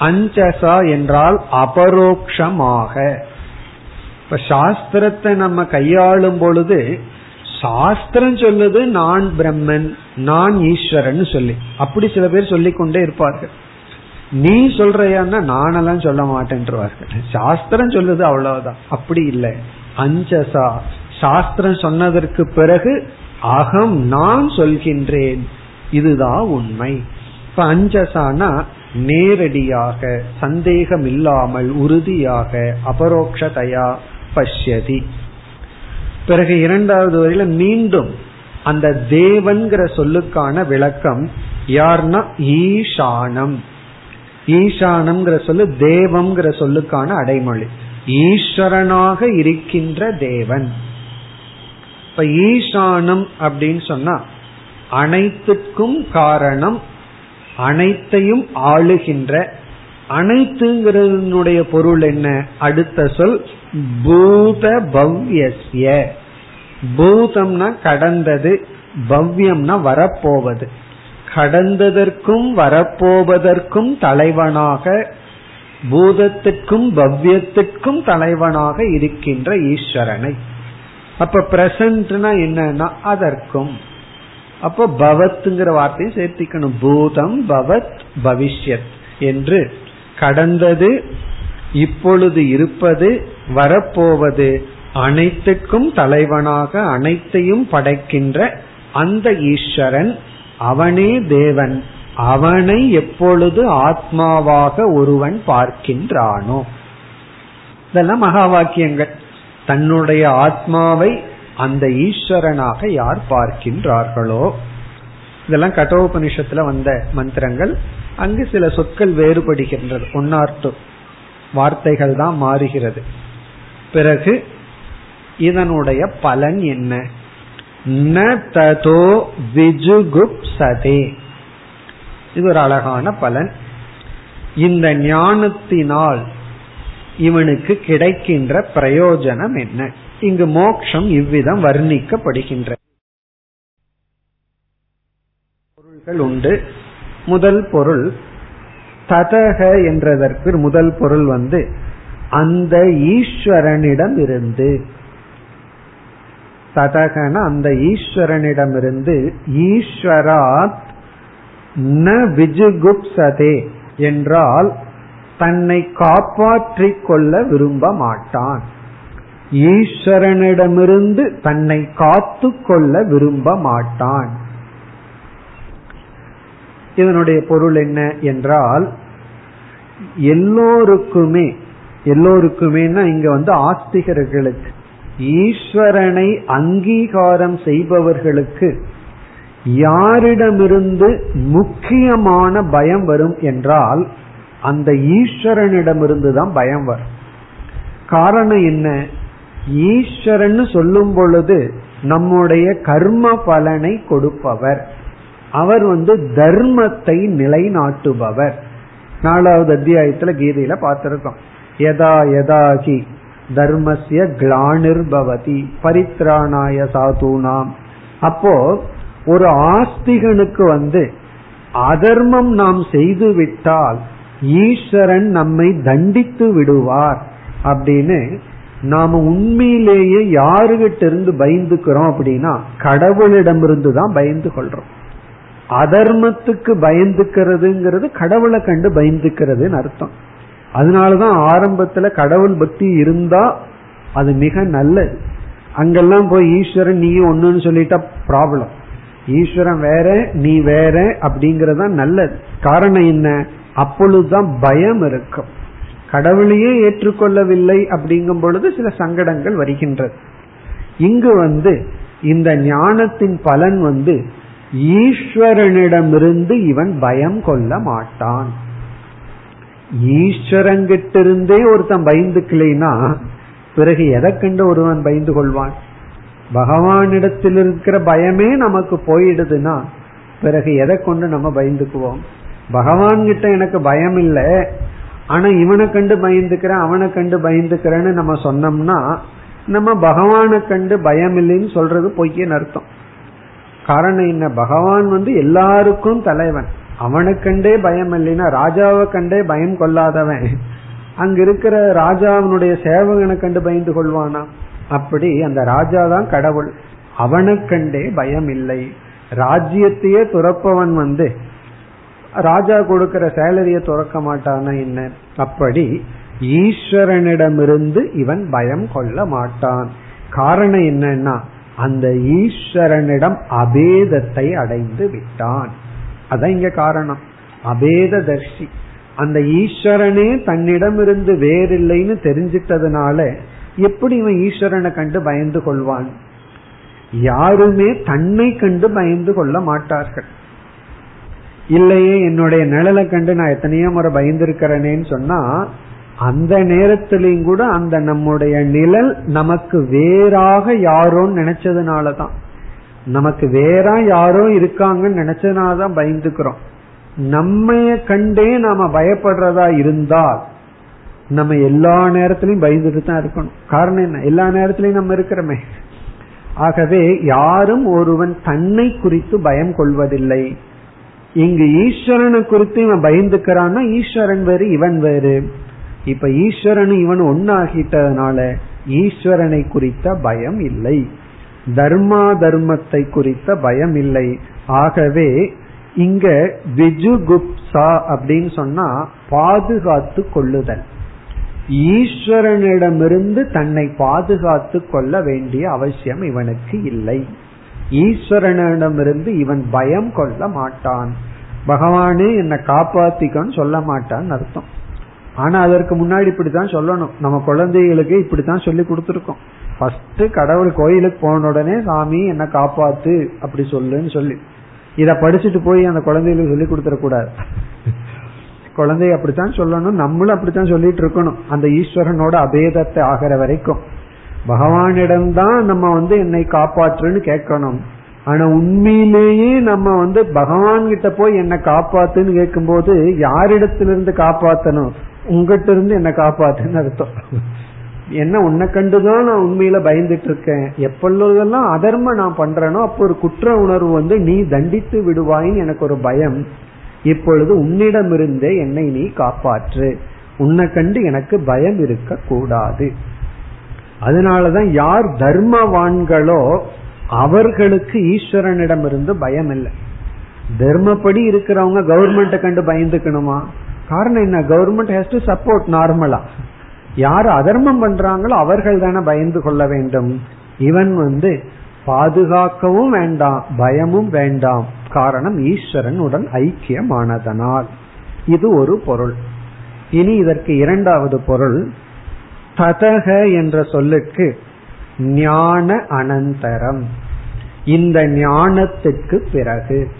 அஞ்சசா என்றால் அபரோக்ஷமாக. இப்ப சாஸ்திரத்தை நம்ம கையாளும் பொழுது சாஸ்திரம் சொல்லுது நான் பிரம்மன் நான் ஈஸ்வரன் சொல்லி. அப்படி சில பேர் சொல்லிக்கொண்டே இருப்பார்கள். நீ சொல்றையான்னா நானெல்லாம் சொல்ல மாட்டேன்ருவார்கள் சாஸ்திரம் சொல்லுது அவ்வளவுதான். அப்படி இல்லை. அஞ்சசா சாஸ்திரம் சொன்னதற்கு பிறகு அகம் நான் சொல்கின்றேன். இதுதான் உண்மை. இப்ப அஞ்சசானா நேரடியாக சந்தேகம் இல்லாமல் உறுதியாக அபரோக்ஷதையா பஷ்யதி. பிறகு இரண்டாவது வரையில மீண்டும் அந்த தேவன்கிற சொல்லுக்கான விளக்கம் யார்னா ஈசானம் ஈசானம்ங்கிற சொல்லு தேவம்ங்கிற சொல்லுக்கான அடைமொழி. ஈஸ்வரனாக இருக்கின்ற தேவன். இப்ப ஈசானம் அப்படின்னு சொன்னா அனைத்துக்கும் காரணம் அனைத்தையும் ஆளுகின்ற அனைத்துங்கிறதனுடைய பொருள் என்ன? அடுத்த சொல் பூத பவ்யஸ்ய. பூதம்னா கடந்தது பவ்யம்னா வரப்போவது. கடந்ததற்கும் வரப்போவதற்கும் தலைவனாக பூதத்துக்கும் பவ்யத்துக்கும் தலைவனாக இருக்கின்ற ஈஸ்வரனை. அப்ப பிரசன்ட்னா என்னன்னா அதற்கும். அப்ப பவத்துங்கிற வார்த்தையை சேர்த்திக்கணும். பூதம் பவத் பவிஷ்யத் என்று. கடந்தது இப்பொழுது இருப்பது வரப்போவது அனைத்துக்கும் தலைவனாக அனைத்தையும் படைக்கின்ற அந்த ஈஸ்வரன் அவனே தேவன். அவனை எப்பொழுது ஆத்மாவாக ஒருவன் பார்க்கின்றானோ. இதெல்லாம் மகா வாக்கியங்கள் தன்னுடைய ஆத்மாவை அந்த ஈஸ்வரனாக யார் பார்க்கின்றார்களோ. இதெல்லாம் கட்டோபனிஷத்துல வந்த மந்திரங்கள். அங்கு சில சொற்கள் வேறுபடுகின்றது. ஒன்னார்ட்டு வார்த்தைகள் தான் மாறுகிறது. பிறகு இதனுடைய பலன் என்ன? ந ததோ விஜுகுப்சதே இது ஒரு அழகான பலன். இந்த ஞானத்தினால் இவனுக்கு கிடைக்கின்ற பிரயோஜனம் என்ன? இங்கு மோக்ஷம் இவ்விதம் வர்ணிக்கப்படுகின்ற பொருள்கள் உண்டு. முதல் பொருள் ததக என்றதற்கு முதல் பொருள் வந்து அந்த ஈஸ்வரனிடம் இருந்து ததகன அந்த ஈஸ்வரனிடமிருந்து ஈஸ்வராத் ந விஜுகுப்சதே என்றால் தன்னை காப்பாற்றிக் கொள்ள விரும்ப மாட்டான். ஈஸ்வரனிடமிருந்து தன்னை காத்து கொள்ள விரும்ப மாட்டான். இதனுடைய பொருள் என்ன என்றால் எல்லோருக்குமே எல்லோருக்குமேனா இங்க வந்து ஆஸ்திகர்களுக்கு ஈஸ்வரனை அங்கீகாரம் செய்பவர்களுக்கு யாரிடமிருந்து முக்கியமான பயம் வரும் என்றால் அந்த ஈஸ்வரனிடமிருந்து தான் பயம் வரும். காரணம் என்ன? ஈஸ்வரன் சொல்லும் பொழுது நம்முடைய கர்ம பலனை கொடுப்பவர். அவர் வந்து தர்மத்தை நிலைநாட்டுபவர். நாலாவது அத்தியாயத்துல கீதையில பார்த்திருக்கோம். எதா எதாகி தர்மசிய கிளானிர்பவதி பரித்ராணாய சாதுனாம். அப்போ ஒரு ஆஸ்திகனுக்கு வந்து அதர்மம் நாம் செய்து விட்டால் ஈஸ்வரன் நம்மை தண்டித்து விடுவார் அப்படின்னு நாம உண்மையிலேயே யாருகிட்ட இருந்து பயந்துக்கிறோம் அப்படின்னா கடவுளிடமிருந்து தான் பயந்து கொள்றோம். அதர்மத்துக்கு பயந்துக்கிறதுங்கிறது கடவுளை கண்டு பயந்துக்கிறதுன்னு அர்த்தம். அதனாலதான் ஆரம்பத்துல கடவுள் பக்தி இருந்தா அது மிக நல்லது. அங்கெல்லாம் போய் ஈஸ்வரன் நீ ஒண்ணுன்னு சொல்லிட்டா ப்ராப்ளம் ஈஸ்வரன் வேற நீ வேற அப்படிங்கறதா நல்லது. காரணம் என்ன? அப்பொழுதுதான் பயம் இருக்கும். கடவுளையே ஏற்றுக்கொள்ளவில்லை அப்படிங்கும் பொழுது சில சங்கடங்கள் வருகின்றது. இங்கு வந்து இந்த ஞானத்தின் பலன் வந்து ஈஸ்வரனிடமிருந்து இவன் பயம் கொள்ள மாட்டான். ஈஸ்வரங்கிட்டிருந்தே ஒருத்தன் பயந்துக்கலைனா பிறகு எதை கண்டு ஒருவன் பயந்து கொள்வான்? பகவானிடத்தில் இருக்கிற பயமே நமக்கு போயிடுதுன்னா பிறகு எதை கொண்டு நம்ம பயந்துக்குவோம்? பகவான் கிட்ட எனக்கு பயம் இல்லை ஆனா இவனை கண்டு பயந்துக்கிறேன் அவனை கண்டு பயந்துக்கிறேன்னு நம்ம சொன்னோம்னா நம்ம பகவானை கண்டு பயம் இல்லைன்னு சொல்றது பொய்யன்னு அர்த்தம். காரணம் என்ன? பகவான் வந்து எல்லாருக்கும் தலைவன். அவனை கண்டே பயம் இல்லைன்னா ராஜாவை கண்டே பயம் கொள்ளாதவன். அங்க இருக்கிற ராஜாவினுடைய சேவகனை கண்டு பயந்து கொள்வானா? அப்படி அந்த ராஜா தான் கடவுள். அவனை கண்டே பயம் இல்லை. ராஜ்யத்தையே துறப்பவன் வந்து ராஜா கொடுக்கிற சேலரிய துறக்க மாட்டானா என்ன? அப்படி ஈஸ்வரனிடமிருந்து இவன் பயம் கொள்ள மாட்டான். காரணம் என்னன்னா அந்த ஈஸ்வரனிடம் அபேதத்தை அடைந்து விட்டான். அதான் இங்க காரணம். அபேத தர்ஷி அந்த ஈஸ்வரனே தன்னிடமிருந்து வேறில்லைன்னு தெரிஞ்சிட்டதுனால எப்படி இவன் ஈஸ்வரனை கண்டு பயந்து கொள்வான்? யாருமே தன்னை கண்டு பயந்து கொள்ள மாட்டார்கள். இல்லையே என்னுடைய நிழலை கண்டு நான் எத்தனையோ முறை பயந்திருக்கிறேனேன்னு சொன்னா அந்த நேரத்திலையும் கூட அந்த நம்முடைய நிழல் நமக்கு வேறாக யாரோன்னு நினைச்சதுனாலதான். நமக்கு வேற யாரோ இருக்காங்கன்னு நினைச்சதுனாலதான் பயந்துக்கிறோம். நம்மைய கண்டே நாம பயப்படுறதா இருந்தால் நம்ம எல்லா நேரத்திலையும் பயந்துட்டு தான் இருக்கணும். காரணம் என்ன? எல்லா நேரத்திலையும் நம்ம இருக்கிறோமே. ஆகவே யாரும் ஒருவன் தன்னை குறித்து பயம் கொள்வதில்லை. இங்கு ஈஸ்வரனை குறித்து இவன் பயந்துக்கிறான்னா ஈஸ்வரன் வேறு இவன் வேறு. இப்ப ஈஸ்வரன் இவன் ஒன்னாகிட்டதுனால ஈஸ்வரனை குறித்த பயம் இல்லை. தர்மா தர்மத்தை குறித்த பயம் இல்லை. ஆகவே இங்க விஜுகுப்சா அப்படின்னு சொன்னா பாதுகாத்து கொள்ளுதல். ஈஸ்வரனிடமிருந்து தன்னை பாதுகாத்து கொள்ள வேண்டிய அவசியம் இவனுக்கு இல்லை. ஈஸ்வரனிடமிருந்து இவன் பயம் கொள்ள மாட்டான். பகவானே என்னை காப்பாத்திக்கன்னு சொல்ல மாட்டான்னு அர்த்தம். ஆனா அதற்கு முன்னாடி இப்படித்தான் சொல்லணும். நம்ம குழந்தைகளுக்கு இப்படித்தான் சொல்லி கொடுத்துருக்கோம். ஃபர்ஸ்ட் கடவுள் கோயிலுக்கு போன உடனே சாமி என்ன காப்பாத்து அப்படி சொல்லுன்னு சொல்லி. இத படிச்சுட்டு போய் அந்த குழந்தைகளுக்கு சொல்லி கொடுத்துடக்கூடாது குழந்தை அப்படித்தான் சொல்லணும். நம்மளும் அப்படித்தான் சொல்லிட்டு இருக்கணும். அந்த ஈஸ்வரனோட அபேதத்தை ஆகிற வரைக்கும். பகவானிடம்தான் நம்ம வந்து என்னை காப்பாற்றுன்னு கேட்கணும். ஆனா உண்மையிலேயே நம்ம வந்து பகவான் கிட்ட போய் என்ன காப்பாத்துன்னு கேட்கும்போது யாரிடத்திலிருந்து காப்பாத்தணும்? உங்ககிட்ட இருந்து என்ன காப்பாத்துன்னு அர்த்தம். என்ன உன்னை கண்டுதான் நான் உண்மையில பயந்துட்டு இருக்கேன் எப்பொழுதெல்லாம் அதர்ம நான் பண்றேனோ அப்போ ஒரு குற்ற உணர்வு வந்து நீ தண்டித்து விடுவாயின்னு எனக்கு ஒரு பயம். இப்பொழுது உன்னிடமிருந்தே என்னை நீ காப்பாற்று. உன்னை கண்டு எனக்கு பயம் இருக்க கூடாது அதனாலதான் யார் தர்மவான்களோ அவர்களுக்கு ஈஸ்வரனிடமிருந்து பயம் இல்லை தர்மப்படி இருக்கிறவங்க கவர்மெண்ட்டை கண்டு பயந்துக்கணுமா? காரணம் என்ன? கவர்மெண்ட் ஹேஸ் டு சப்போர்ட் நார்மலா யார் அதர்மம் பண்றாங்களோ அவர்கள் தானே பயந்து கொள்ள வேண்டும். இவன் வந்து பாதுகாக்கவும் வேண்டாம் பயமும் வேண்டாம். காரணம் ஈஸ்வரன் உடன் ஐக்கியமானதனால். இது ஒரு பொருள். இனி இதற்கு இரண்டாவது பொருள். ததக என்ற சொல்லுக்கு ஞான அனந்தரம். இந்த ஞானத்துக்கு பிறகு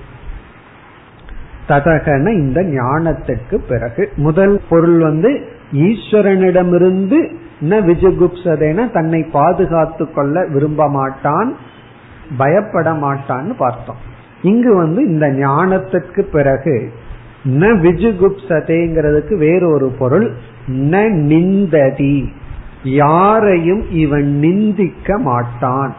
ததகன இந்த ஞானத்துக்கு பிறகு. முதல் பொருள் வந்து ஈஸ்வரனிடமிருந்து ந விஜுகுப்சதேன தன்னை பாதுகாத்து கொள்ள விரும்ப மாட்டான் பயப்பட மாட்டான்னு பார்த்தோம். இங்கு வந்து இந்த ஞானத்திற்கு பிறகு ந விஜுகுப்சதேங்கிறதுக்கு வேறொரு பொருள் ந நிந்ததி. யாரையும் இவன் நிந்திக்க மாட்டான்.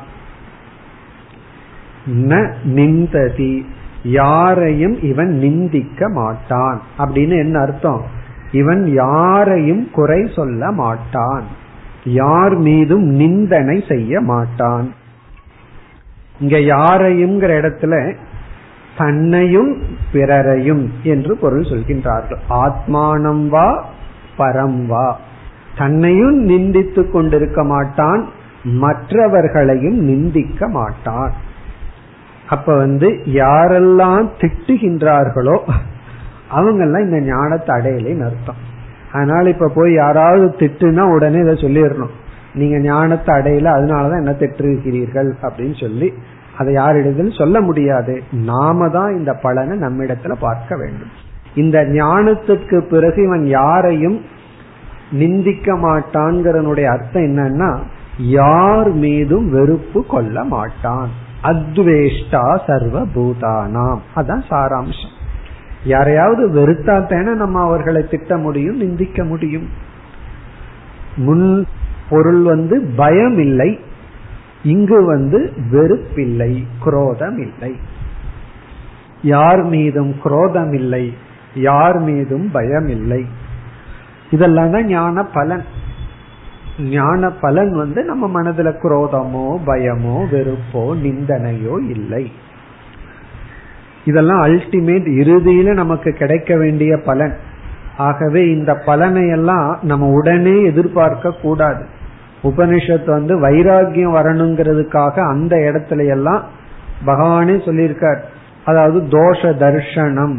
ந நிந்ததி. யாரையும் இவன் நிந்திக்க மாட்டான். அப்படின்னு என்ன அர்த்தம்? இவன் யாரையும் குறை சொல்ல மாட்டான். யார் மீதும் நிந்தனை செய்ய மாட்டான். இங்க யாரையும்ங்கிற இடத்துல தன்னையும் பிறரையும் என்று பொருள் சொல்கின்றார்கள். ஆத்மானம் வா பரம் வா. தன்னையும் நிந்தித்து கொண்டிருக்க மாட்டான் மற்றவர்களையும் நிந்திக்க மாட்டான். அப்ப வந்து யாரெல்லாம் திட்டுகின்றார்களோ அவங்கெல்லாம் இந்த ஞானத்தை அடையலைன்னு அர்த்தம் அதனால இப்ப போய் யாராவது திட்டுனா உடனே இதை சொல்லிடணும். நீங்க ஞானத்தை அடையல அதனாலதான் என்ன திட்டிருக்கிறீர்கள் அப்படின்னு சொல்லி அதை யாரிடத்தில் சொல்ல முடியாது. நாம தான் இந்த பலனை நம்மிடத்துல பார்க்க வேண்டும். இந்த ஞானத்துக்கு பிறகு இவன் யாரையும் நிந்திக்க மாட்டான்கிறனுடைய அர்த்தம் என்னன்னா யார் மீதும் வெறுப்பு கொள்ள மாட்டான். அத்வேஷ்டா சர்வ பூதானாம் அதான் சாராம்சம். யாரையாவது வெறுத்தா தானே நம்ம அவர்களை திட்ட முடியும் நிந்திக்க முடியும். முன் பொருள் வந்து பயம் இல்லை இங்கு வந்து வெறுப்பில்லை குரோதம் இல்லை யார் மீதும் குரோதம் இல்லை யார் மீதும் பயம் இல்லை இதெல்லாம் தான் ஞான பலன். ஞான பலன் வந்து நம்ம மனதுல குரோதமோ பயமோ வெறுப்போ நிந்தனையோ இல்லை. இதெல்லாம் அல்டிமேட் இறுதியில நமக்கு கிடைக்க வேண்டிய பலன். ஆகவே இந்த பலனை எல்லாம் நம்ம உடனே எதிர்பார்க்க கூடாது. உபனிஷத் வந்து வைராகியம் வரணுங்கிறதுக்காக அந்த இடத்துல எல்லாம் பகவானே சொல்லியிருக்கார். அதாவது தோஷ தர்ஷனம்.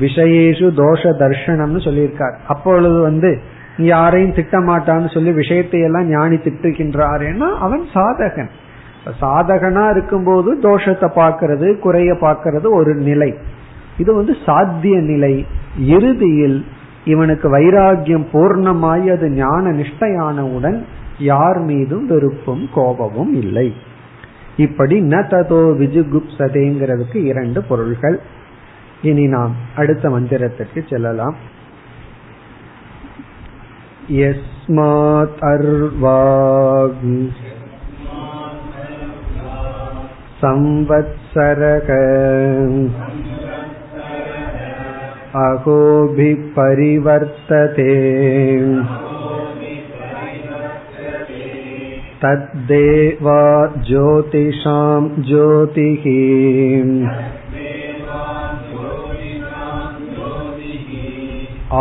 விஷயேஷு தோஷ தர்ஷனம்னு சொல்லியிருக்கார். அப்பொழுது வந்து யாரையும் திட்டமாட்டான்னு சொல்லி விஷயத்தை எல்லாம் ஞானி திட்டுகின்றாரேன்னா அவன் சாதகன். சாதகனா இருக்கும்போது தோஷத்தை பார்க்கறது குறைய பார்க்கறது ஒரு நிலை. இது வந்து சாத்திய நிலை. இறுதியில் இவனுக்கு வைராகியம் பூர்ணமாய் அது ஞான நிஷ்டையானவுடன் யார் மீதும் வெறுப்பும் கோபமும் இல்லை. இப்படி ந ததோ விஜுகுப்சதேங்கிறதுக்கு இரண்டு பொருள்கள். இனி நாம் அடுத்த மந்திரத்திற்கு செல்லலாம். यस्मात् अर्वाग् संवत्सरक अहोभिः परिवर्तते तद्देवा ज्योतिषां ज्योतिः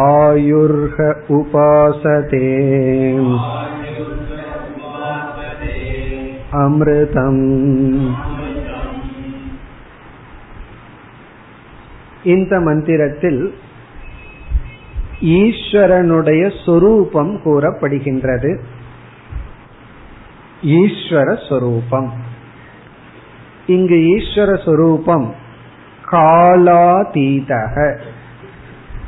आयुर्ह उपासते அமிர்தம் இந்த மந்திரத்தில் ஈஸ்வரனுடைய சொரூபம் கூறப்படுகின்றது ஈஸ்வர சொரூபம் இங்கு ஈஸ்வர சொரூபம் காலாதீதக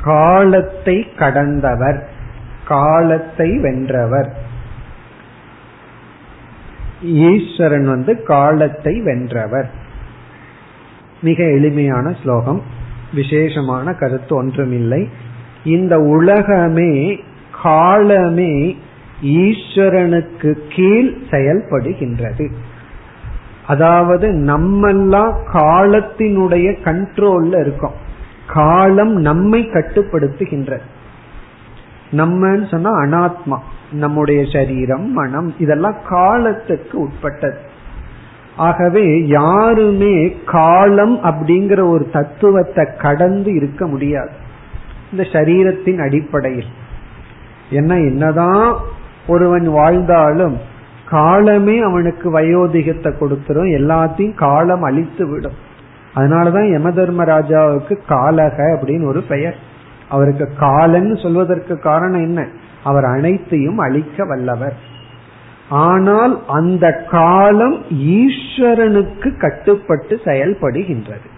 காலத்தை கடந்தவர் காலத்தை வென்றவர். ஈஸ்வரன் வந்து காலத்தை வென்றவர். மிக எளிமையான ஸ்லோகம் விசேஷமான கருத்து ஒன்றுமில்லை. இந்த உலகமே காலமே ஈஸ்வரனுக்கு கீழ் செயல்படுகின்றது. அதாவது நம்மெல்லாம் காலத்தினுடைய கண்ட்ரோல்ல இருக்கோம். காலம் நம்மை கட்டுப்படுத்துகின்றது நம்மன்னு சொன்னா அனாத்மா நம்முடைய சரீரம் மனம் இதெல்லாம் காலத்துக்கு உட்பட்டது. ஆகவே யாருமே காலம் அப்படிங்கிற ஒரு தத்துவத்தை கடந்து இருக்க முடியாது. இந்த சரீரத்தின் அடிப்படையில். என்ன என்னதான் ஒருவன் வாழ்ந்தாலும் காலமே அவனுக்கு வயோதிகத்தை கொடுத்துரும் எல்லாத்தையும் காலம் அழித்து விடும் அதனாலதான் யம தர்மராஜாவுக்கு காலக அப்படின்னு ஒரு பெயர். அவருக்கு காலன்னு சொல்வதற்கு காரணம் என்ன? அவர் அனைத்தையும் அழிக்க வல்லவர். ஆனால் அந்த காலம் ஈஸ்வரனுக்கு கட்டுப்பட்டு செயல்படுகின்றது.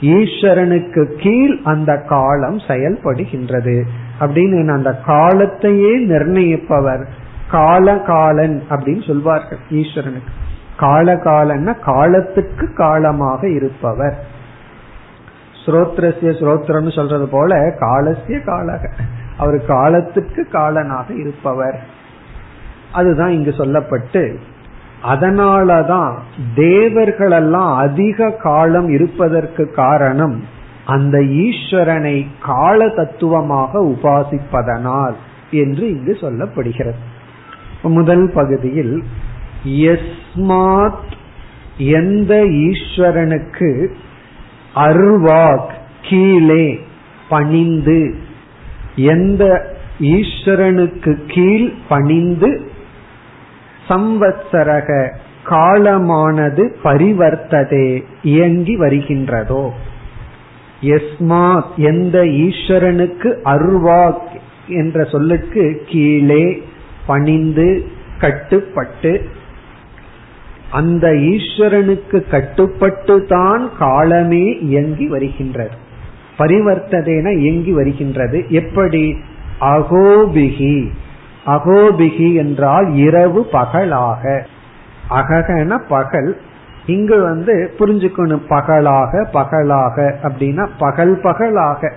ஈஸ்வரனுக்கு கீழ் அந்த காலம் செயல்படுகின்றது. அப்படின்னு அந்த காலத்தையே நிர்ணயிப்பவர் காலகாலன் அப்படின்னு சொல்வார்கள் ஈஸ்வரனுக்கு. காலகாலன்னா காலத்துக்கு காலமாக இருப்பவர். ஸ்ரோத்ரஸ்ய ஸ்ரோத்ரம்னு சொல்றது போல காலசிய காலக. அவர் காலத்துக்கு காலனாக இருப்பவர். அதுதான் இங்கு சொல்லப்பட்டு அதனாலதான் தேவர்களெல்லாம் அதிக காலம் இருப்பதற்கு காரணம் அந்த ஈஸ்வரனை கால தத்துவமாக உபாசிப்பதனால் என்று இங்கு சொல்லப்படுகிறது. முதல் பகுதியில் எஸ்மாத் எந்த ஈஸ்வரனுக்கு அர்வாக் கீழே பணிந்து எந்த ஈஸ்வரனுக்கு கீழ் பணிந்து சம்வத்சரக காலமானது பரிவர்த்ததே இயங்கி வருகின்றதோ. எஸ்மாத் எந்த ஈஸ்வரனுக்கு அருவாக் என்ற சொல்லுக்கு கீழே பணிந்து கட்டுப்பட்டு அந்த ஈஸ்வரனுக்கு கட்டுப்பட்டு தான் காலமே இயங்கி வருகின்றது. பரிவர்த்ததேன இயங்கி வருகின்றது. எப்படி? அகோபிகி. அகோபிகி என்றால் இரவு பகலாக. அககன பகல். இங்கு வந்து புரிஞ்சுக்கணும். பகலாக பகலாக அப்படின்னா பகல் பகலாக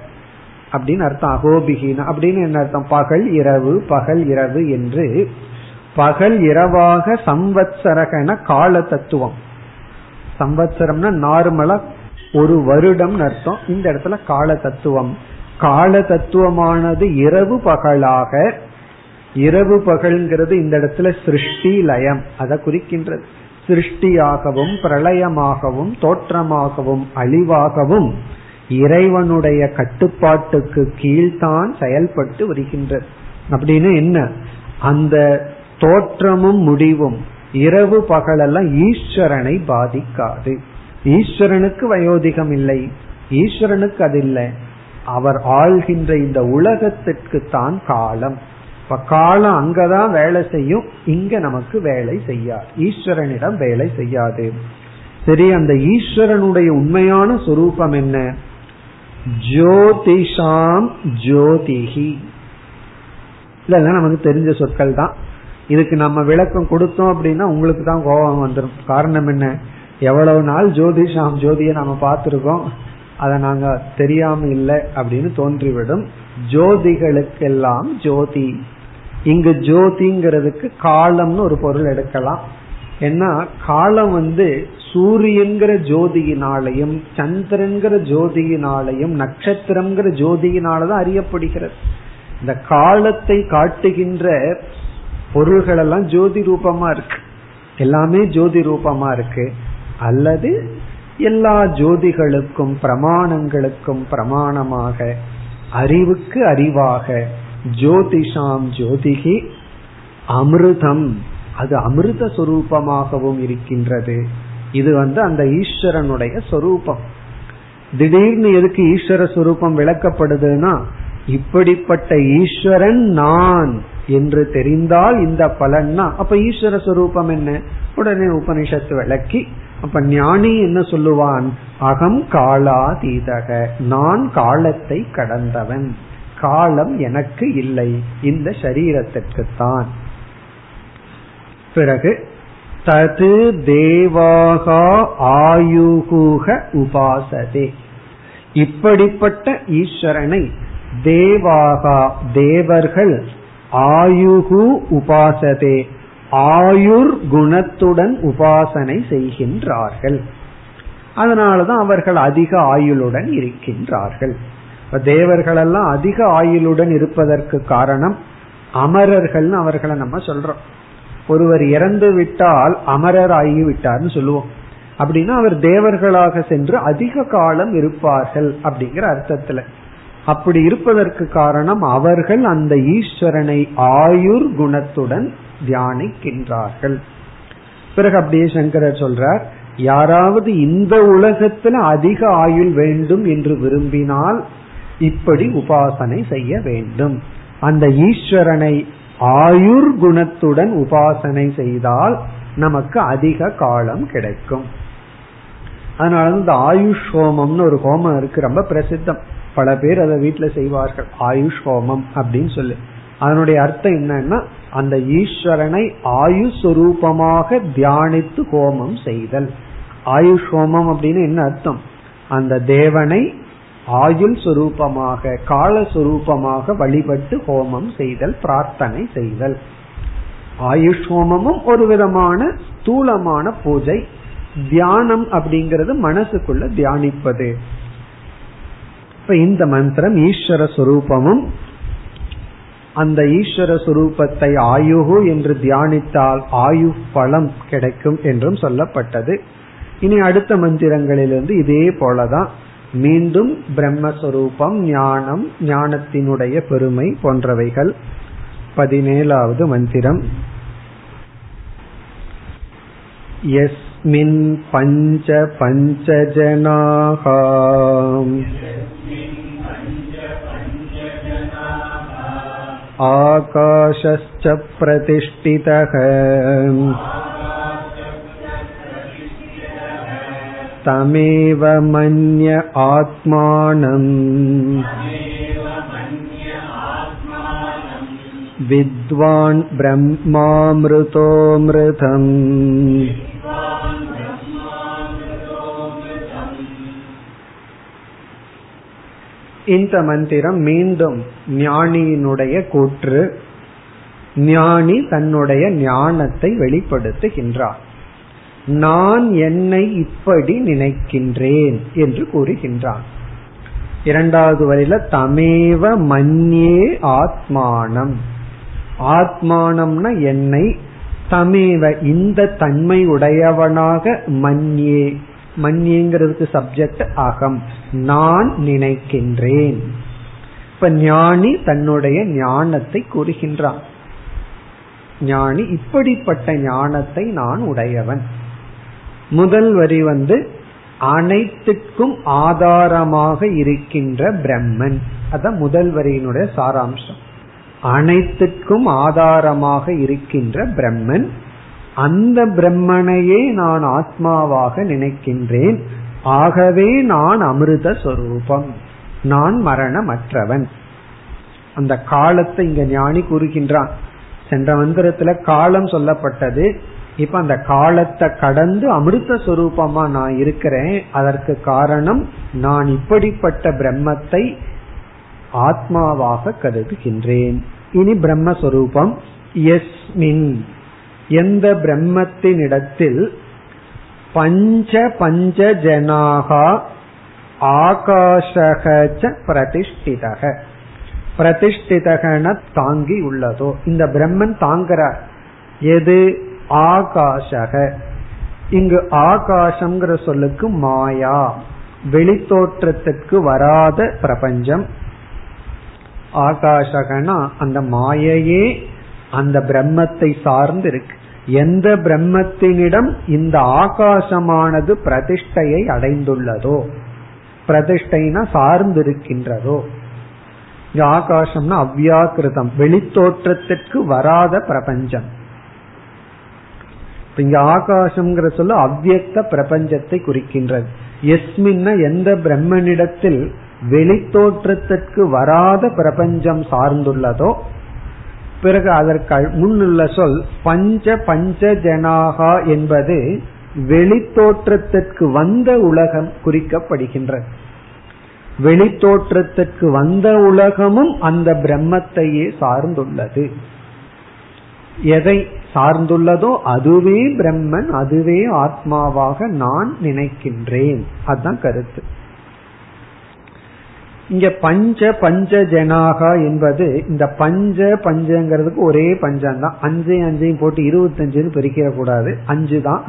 அப்படின்னு அர்த்தம். அகோபிகினா அப்படின்னு என்ன அர்த்தம்? பகல் இரவு பகல் இரவு என்று பகல் இரவாக சம்வத்சரகன கால தத்துவம் சம்வத்சரம்னா நார்மலா ஒரு வருடம் அர்த்தம். இந்த இடத்துல கால தத்துவம் கால தத்துவமானது இரவு பகலாக இரவு பகல்ங்கிறது இந்த இடத்துல சிருஷ்டி லயம். அதை குறிக்கின்றது. சிருஷ்டியாகவும் பிரளயமாகவும் தோற்றமாகவும் அழிவாகவும் இறைவனுடைய கட்டுப்பாட்டுக்கு கீழ்தான் செயல்பட்டு வருகின்றது. அப்படின்னு என்ன? அந்த தோற்றமும் முடிவும். இரவு பகலெல்லாம் ஈஸ்வரனை பாதிக்காது. ஈஸ்வரனுக்கு வயோதிகம் இல்லை. ஈஸ்வரனுக்கு அது இல்லை அவர் ஆள்கின்ற இந்த உலகத்திற்கு தான் காலம். இப்ப காலம் அங்கதான் வேலை செய்யும். இங்க நமக்கு வேலை செய்யாது. ஈஸ்வரனிடம் வேலை செய்யாது. சரி அந்த ஈஸ்வரனுடைய உண்மையான சொரூபம் என்ன? ஜோதிஷாம் ஜோதிஹி. இதெல்லாம் நமக்கு தெரிஞ்ச சொற்கள் தான் இதுக்கு நம்ம விளக்கம் கொடுத்தோம் அப்படின்னா உங்களுக்கு தான் கோபம் வந்துடும் காரணம் என்ன? எவ்வளவு நாள் ஜோதிஷாம் ஜோதியை நாம பார்த்திருக்கோம். அதை நாங்க தெரியாம இல்லை அப்படின்னு தோன்றிவிடும். ஜோதிகளுக்கெல்லாம் ஜோதி. இங்கு ஜோதிங்கிறதுக்கு காலம்னு ஒரு பொருள் எடுக்கலாம். ஏன்னா காலம் வந்து சூரியன்கிற ஜோதியினாலையும் சந்திரன்கிற ஜோதியினாலையும் நட்சத்திரம்ங்கிற ஜோதியினாலதான் அறியப்படுகிறது. இந்த காலத்தை காட்டுகின்ற பொருள்கள் எல்லாம் ஜோதி ரூபமா இருக்கு. எல்லாமே ஜோதி ரூபமா இருக்கு. அல்லது எல்லா ஜோதிகளுக்கும் பிரமாணங்களுக்கும் பிரமாணமாக அறிவுக்கு அறிவாக ஜோதிஷாம் ஜோதிகி அமிர்தம் அது அமிர்த சொரூபமாகவும் இருக்கின்றது. இது வந்து அந்த ஈஸ்வரனுடைய சொரூபம். திடீர்னு எதுக்கு ஈஸ்வர சொரூபம் விளக்கப்படுதுன்னா இப்படிப்பட்ட ஈஸ்வரன் நான். என்று தெரிந்தால் இந்த பலன்னா அப்ப ஈஸ்வர சொரூபம் என்ன? உடனே உபனிஷத்து விளக்கி அப்ப ஞானி என்ன சொல்லுவான்? அகம் காலாதீதக நான் காலத்தை கடந்தவன். காலம் எனக்கு இல்லை இந்த சரீரத்திற்குத்தான். பிறகு தது தேவாகா ஆயுகுக உபாசதே. இப்படிப்பட்ட ஈஸ்வரனை தேவாகா தேவர்கள் ஆயுகு உபாசதே. ஆயுர் குணத்துடன் உபாசனை செய்கின்றார்கள். அதனாலதான் அவர்கள் அதிக ஆயுளுடன் இருக்கின்றார்கள். இப்ப தேவர்கள் எல்லாம் அதிக ஆயுளுடன் இருப்பதற்கு காரணம் அமரர்கள் அவர்களை நம்ம சொல்றோம். ஒருவர் இறந்து விட்டால் அமரர் ஆகி விட்டார்னு சொல்லுவோம். அப்படின்னா அவர் தேவர்களாக சென்று அதிக காலம் இருப்பார்கள் அப்படிங்கிற அர்த்தத்துல. அப்படி இருப்பதற்கு காரணம் அவர்கள் அந்த ஈஸ்வரனை ஆயுர் குணத்துடன் தியானிக்கின்றார்கள். பிறகு அப்படியே சங்கரர் சொல்றார் யாராவது இந்த உலகத்துல அதிக ஆயுள் வேண்டும் என்று விரும்பினால் இப்படி உபாசனை செய்ய வேண்டும். அந்த ஈஸ்வரனை ஆயுர் குணத்துடன் உபாசனை செய்தால் நமக்கு அதிக காலம் கிடைக்கும். அதனால இந்த ஆயுஷ் ஹோமம்னு ஒரு ஹோமம் இருக்கு ரொம்ப பிரசித்தம். பல பேர் அதை வீட்டுல செய்வார்கள். ஆயுஷ் ஹோமம் அப்படின்னு சொல்லி. அதனுடைய அர்த்தம் என்னன்னா அந்த ஈஸ்வரனை ஆயுஷ் தியானித்து ஹோமம் செய்தல். ஆயுஷ் ஹோமம் அப்படின்னு என்ன அர்த்தம்? அந்த தேவனை ஆயுள் சுரூபமாக கால சுரூபமாக வழிபட்டு ஹோமம் செய்தல் பிரார்த்தனை செய்தல். ஆயுஷ் ஹோமமும் ஒரு விதமான ஸ்தூலமான பூஜை. தியானம் அப்படிங்கிறது மனசுக்குள்ள தியானிப்பது. இப்ப இந்த மந்திரம் ஈஸ்வர சுரூபமும் அந்த ஈஸ்வர சுரூபத்தை ஆயுகு என்று தியானித்தால் ஆயு பலம் கிடைக்கும் என்றும் சொல்லப்பட்டது இனி அடுத்த மந்திரங்களிலிருந்து இதே போலதான் மீண்டும் பிரம்மஸ்வரூபம் ஞானம் ஞானத்தினுடைய பெருமை போன்றவைகள் பதினேழாவது மந்திரம் यस्मिन् पञ्च पञ्चजनाः आकाशश्च प्रतिष्ठितः। तमेव मन्य आत्मानम् विद्वान् ब्रह्मामृतोऽमृतम्। இந்த மந்திரம் மீண்டும் ஞானியினுடைய கூற்று. ஞானி தன்னுடைய ஞானத்தை வெளிப்படுத்துகின்றார். நான் என்னை இப்படி நினைக்கின்றேன் என்று கூறுகின்றான் இரண்டாவது வரையில தமேவ மன்யே ஆத்மானம். ஆத்மானம்னா என்னை தமேவ இந்த தன்மை உடையவனாக மன்யே. மன்யேங்கிறதுக்கு சப்ஜெக்ட் அகம் நான் நினைக்கின்றேன். இப்ப ஞானி தன்னுடைய ஞானத்தை கூறுகின்றான். ஞானி இப்படிப்பட்ட ஞானத்தை நான் உடையவன். முதல் வரி வந்து அனைத்துக்கும் ஆதாரமாக இருக்கின்ற பிரம்மன். அதான் முதல் வரியினுடைய சாராம்சம். அனைத்துக்கும் ஆதாரமாக இருக்கின்ற பிரம்மன் அந்த பிரம்மனையே நான் ஆத்மாவாக நினைக்கின்றேன். ஆகவே நான் அமிர்த சொரூபம். நான் மரணமற்றவன். அந்த காலத்தை இங்க ஞானி கூறுகின்றான். சென்ற மந்திரத்துல காலம் சொல்லப்பட்டது. இப்ப அந்த காலத்தை கடந்து அமிர்த சுரூபமா நான் இருக்கிறேன். அதற்கு காரணம் நான் இப்படிப்பட்ட பிரம்மத்தை ஆத்மாவாக கருதுகின்றேன். இனி பிரம்மஸ்வரூபம் எஸ்மின். எந்த பிரம்மத்தினிடத்தில் பஞ்ச பஞ்ச ஜனாகா ஆகாஷகச்ச பிரதிஷ்டிதக. பிரதிஷ்டிதகன தாங்கி உள்ளதோ. இந்த பிரம்மன் தாங்குறார். எது? ஆகாஷக. இங்கு ஆகாசம்ங்கிற சொல்லுக்கு மாயா. வெளித்தோற்றத்திற்கு வராத பிரபஞ்சம். ஆகாஷகனா அந்த மாயையே அந்த பிரம்மத்தை சார்ந்து இருக்கு எந்த பிரம்மத்தினிடம் இந்த ஆகாசமானது பிரதிஷ்டையை அடைந்துள்ளதோ பிரதிஷ்டைனா சார்ந்திருக்கின்றதோ இருக்கின்றதோ ஆகாசம்னா அவ்வியாக்கிருதம் வெளித்தோற்றத்திற்கு வராத பிரபஞ்சம். இங்க ஆகாசம்ங்கிற சொல்ல அவ்வியக்த பிரபஞ்சத்தை குறிக்கின்றது. எஸ்மின்ன எந்த பிரம்மனிடத்தில் வெளித்தோற்றத்திற்கு வராத பிரபஞ்சம் சார்ந்துள்ளதோ பிறகு அதற்கு முன்னுள்ள சொல் பஞ்ச பஞ்ச ஜனாகா என்பது வெளித்தோற்றத்திற்கு வந்த உலகம் குறிக்கப்படுகின்றது. வெளித்தோற்றத்திற்கு வந்த உலகமும் அந்த பிரம்மத்தையே சார்ந்துள்ளது. எதை சார்ந்துள்ளதோ அதுவே பிரம்மன் அதுவே ஆத்மாவாக நான் நினைக்கின்றேன். அதுதான் கருத்து. இங்க பஞ்ச பஞ்ச ஜனாகா என்பது இந்த பஞ்ச பஞ்சங்கிறதுக்கு ஒரே பஞ்சம் தான் அஞ்சு அஞ்சையும் போட்டு இருபத்தஞ்சுன்னு பிரிக்க கூடாது. அஞ்சு தான்.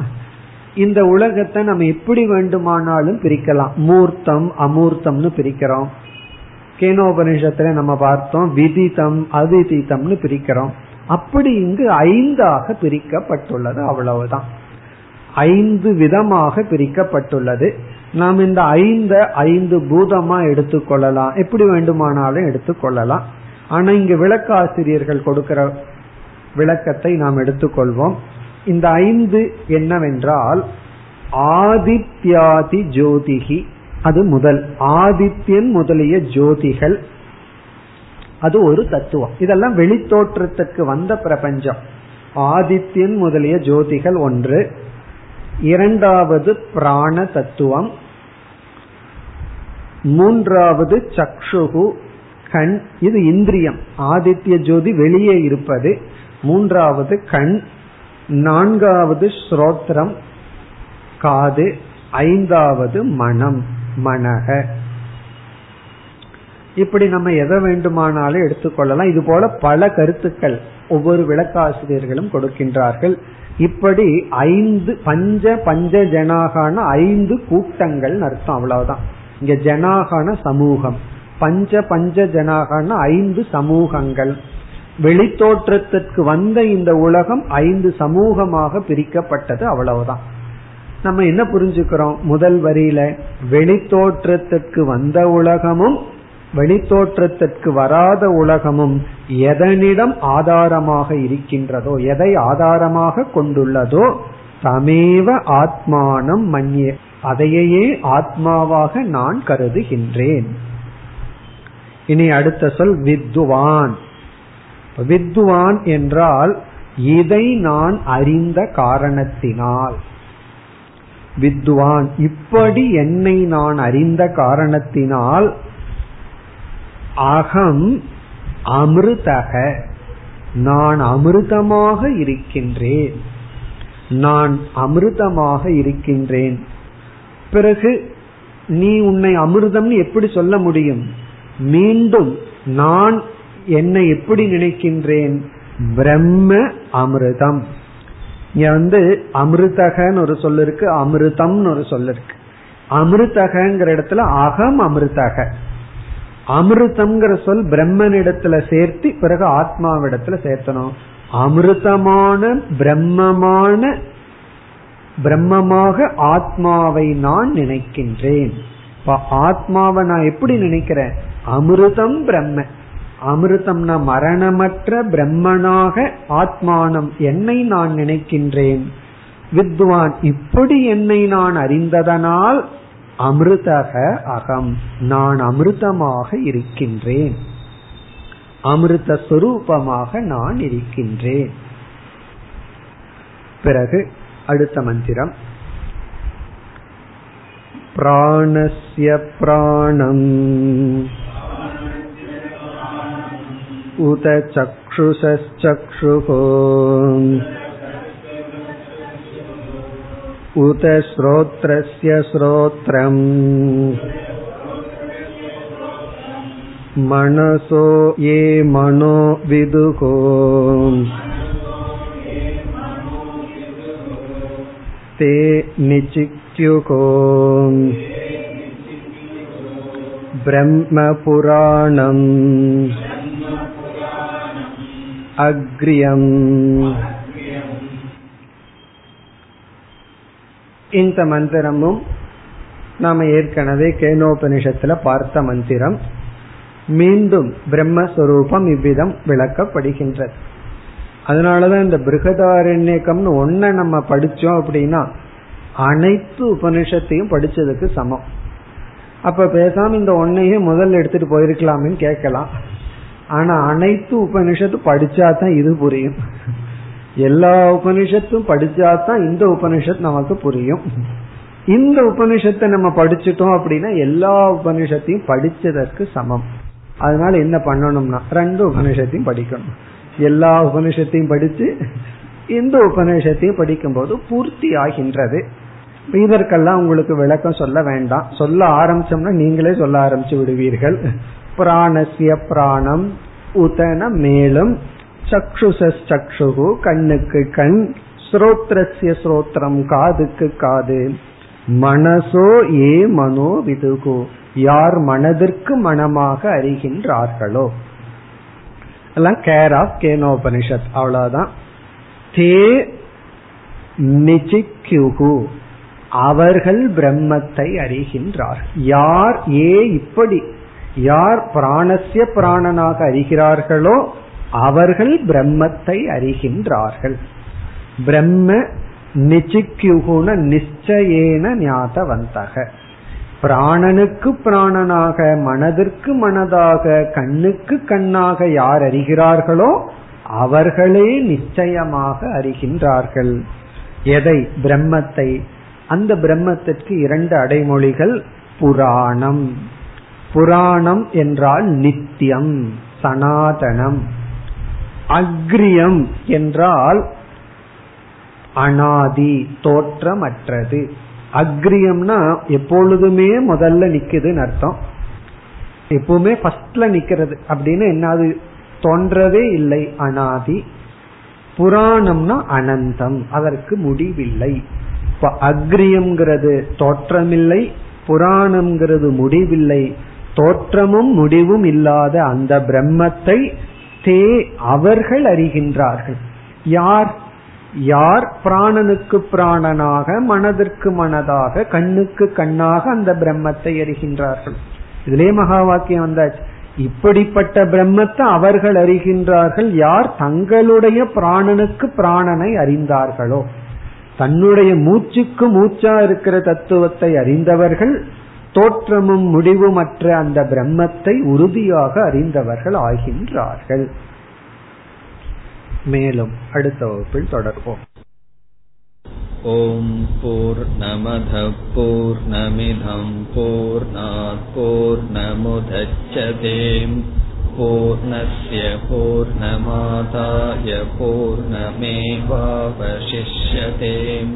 இந்த உலகத்தை நம்ம எப்படி வேண்டுமானாலும் பிரிக்கலாம். மூர்த்தம் அமூர்த்தம்னு பிரிக்கிறோம். கேனோபனிஷத்துல நம்ம பார்த்தோம் விதிதம் அதிதிதம்னு பிரிக்கிறோம். அப்படி இங்கு ஐந்தாக பிரிக்கப்பட்டுள்ளது அவ்வளவுதான். ஐந்து விதமாக பிரிக்கப்பட்டுள்ளது. நாம் இந்த ஐந்த ஐந்து பூதமா எடுத்துக்கொள்ளலாம். எப்படி வேண்டுமானாலும் எடுத்துக்கொள்ளலாம். ஆனா இங்கு விளக்காசிரியர்கள் கொடுக்கிற விளக்கத்தை நாம் எடுத்துக்கொள்வோம். இந்த ஐந்து என்னவென்றால் ஆதித்யாதி ஜோதிகி அது முதல். ஆதித்யன் முதலிய ஜோதிகள். அது ஒரு தத்துவம். இதெல்லாம் வெளித்தோற்றத்துக்கு வந்த பிரபஞ்சம். ஆதித்யன் முதலிய ஜோதிகள் ஒன்று. இரண்டாவது பிராண தத்துவம். மூன்றாவது சக்ஷுகு கண் இது இந்திரியம். ஆதித்ய ஜோதி வெளியே இருப்பது. மூன்றாவது கண் நான்காவது ஸ்ரோத்ரம் காது ஐந்தாவது மனம் மனக. இப்படி நம்ம எதை வேண்டுமானாலும் எடுத்துக்கொள்ளலாம். இது போல பல கருத்துக்கள் ஒவ்வொரு விளக்காசிரியர்களும் கொடுக்கின்றார்கள். இப்படி ஐந்து பஞ்ச பஞ்ச ஜனாகான ஐந்து கூட்டங்கள் அர்த்தம் அவ்வளவுதான். இங்க ஜனாகான சமூகம் பஞ்ச பஞ்ச ஜனாகான ஐந்து சமூகங்கள். வெளித்தோற்றத்திற்கு வந்த இந்த உலகம் ஐந்து சமூகமாக பிரிக்கப்பட்டது அவ்வளவுதான். நம்ம என்ன புரிஞ்சுக்கிறோம்? முதல் வரியில வெளித்தோற்றத்திற்கு வந்த உலகமும் வெளித்தோற்றத்திற்கு வராத உலகமும் எதனிடம் ஆதாரமாக இருக்கின்றதோ எதை ஆதாரமாக கொண்டுள்ளதோ தமேவ ஆத்மானம் மன்னிய அதையே ஆத்மாவாக நான் கருதுகின்றேன். இனி அடுத்த சொல் வித்துவான். வித்துவான் என்றால் இதை நான் அறிந்த காரணத்தினால். வித்வான் இப்படி என்னை நான் அறிந்த காரணத்தினால் அகம் அமிர்தக. நான் அமிர்தமாக இருக்கின்றேன். நான் அமிர்தமாக இருக்கின்றேன். பிறகு நீ உன்னை அமிர்தம் எப்படி சொல்ல முடியும்? மீண்டும் நான் என்னை எப்படி நினைக்கின்றேன்? பிரம்ம அமிர்தம். இங்க வந்து அமிர்தகன்னு ஒரு சொல்லிருக்கு அமிர்தம்னு ஒரு சொல் இருக்கு அமிர்தகங்கிற இடத்துல அகம் அமிர்தக. அமிர்தம்ங்கிற சொல் பிரம்மனிடத்துல சேர்த்து பிறகு ஆத்மாவிடத்துல சேர்த்தணும். அமிர்தமான பிரம்மமான பிரம்மமாக ஆத்மாவை நான் நினைக்கின்றேன். ஆத்மாவை நான் எப்படி நினைக்கிறேன்? அமிர்தம் பிரம்ம. அமிர்தம்னா மரணமற்ற பிரம்மனாக ஆத்மானம் என்னை நான் நினைக்கின்றேன். வித்வான் இப்படி என்னை நான் அறிந்ததனால் அமிர்தக அகம் நான் அமிர்தமாக இருக்கின்றேன் அமிர்த சுரூபமாக நான் இருக்கின்றேன் பிறகு அடுத்த மந்திரம் பிராணஸ்ய பிராணம் उत चक्षुषश्चक्षुः उत श्रोत्रस्य श्रोत्रम् मनसो ये मनो विदुको ते निचित्युको ब्रह्मपुराणम् अग्र्यम् இந்த மந்திரமும் நாம ஏற்கனவே கேனோபனிஷத்துல பார்த்த மந்திரம். மீண்டும் பிரம்மஸ்வரூபம் இவ்விதம் விளக்கப்படுகின்றது. அதனாலதான் இந்த பிருகதாரண்யக்கம்னு ஒன்ன நம்ம படிச்சோம் அப்படின்னா அனைத்து உபனிஷத்தையும் படிச்சதுக்கு சமம். அப்ப பேசாம இந்த ஒன்னையே முதல்ல எடுத்துட்டு போயிருக்கலாம்னு கேட்கலாம். ஆனா அனைத்து உபனிஷத்து படிச்சா தான் இது புரியும். எல்லா உபனிஷத்தும் படிச்சாதான் இந்த உபனிஷத் நமக்கு புரியும். இந்த உபனிஷத்தை நம்ம படிச்சுட்டோம் அப்படின்னா எல்லா உபனிஷத்தையும் படிச்சதற்கு சமம். அதனால என்ன பண்ணணும்னா ரெண்டு உபனிஷத்தையும் படிக்கணும். எல்லா உபனிஷத்தையும் படிச்சு இந்த உபநிஷத்தையும் படிக்கும்போது பூர்த்தி ஆகின்றது. இதற்கெல்லாம் உங்களுக்கு விளக்கம் சொல்ல வேண்டாம். சொல்ல ஆரம்பிச்சோம்னா நீங்களே சொல்ல ஆரம்பிச்சு விடுவீர்கள். பிராணசிய பிராணம் உதன மேலும் சக்ஷுசஸ் சக்ஷுகு கண்ணுக்கு கண் ஸ்ரோத்ரஸ்ய ஸ்ரோத்ரம் காதுக்கு காது. மனசோ ஏ மனோ விதுகு. யார் மனதிற்கு மனமாக அறிகின்றார்களோ. எல்லாம் கேர் ஆஃப் கேனோபனிஷத். அவ்வளவுதான். தே நிச்சிக்யுகு அவர்கள் பிரம்மத்தை அறிகின்றார். யார் ஏ இப்படி யார் பிராணசிய பிராணனாக அறிகிறார்களோ அவர்கள் பிரம்மத்தை அறிகின்றார்கள். பிரம்ம நிச்சிக்யுகுன நிச்சயேன ஞாதவந்தக. பிராணனுக்கு பிராணனாக மனதிற்கு மனதாக கண்ணுக்கு கண்ணாக யார் அறிகிறார்களோ அவர்களே நிச்சயமாக அறிகின்றார்கள். எதை? பிரம்மத்தை. அந்த பிரம்மத்திற்கு இரண்டு அடைமொழிகள் புராணம். புராணம் என்றால் நித்தியம் சனாதனம். அக்ரியம் என்றால் அனாதி தோற்றமற்றது. அக்ரியம்னா எப்பொழுதுமே முதல்ல நிக்குதுன்னு அர்த்தம். எப்பவுமே ஃபர்ஸ்ட்ல நிக்கிறது. அப்படின்னு என்னது? தோன்றவே இல்லை அனாதி. புராணம்னா அனந்தம். அதற்கு முடிவில்லை. இப்ப அக்ரியம்ங்கிறது தோற்றமில்லை புராணம்ங்கிறது முடிவில்லை. தோற்றமும் முடிவும் இல்லாத அந்த பிரம்மத்தை தே அவர்கள் அறிகின்றார்கள். யார்? யார் பிராணனுக்கு பிராணனாக மனதிற்கு மனதாக கண்ணுக்கு கண்ணாக அந்த பிரம்மத்தை அறிகின்றார்கள்? இதிலே மகா வாக்கியம் வந்தாச்சு. இப்படிப்பட்ட பிரம்மத்தை அவர்கள் அறிகின்றார்கள். யார் தங்களுடைய பிராணனுக்கு பிராணனை அறிந்தார்களோ? தன்னுடைய மூச்சுக்கு மூச்சா இருக்கிற தத்துவத்தை அறிந்தவர்கள் தோற்றமும் முடிவுமற்ற அந்த பிரம்மத்தை உறுதியாக அறிந்தவர்கள் ஆகின்றார்கள். மேலும் அடுத்த வகுப்பில் தொடர்போம் ஓம் போர் நமத போர் நமிதம் போர் போர் நமுதச்சதேம் பூர்ணய பூர்ணமாதாய பூர்ணமேவாவசிஷ்யதேம்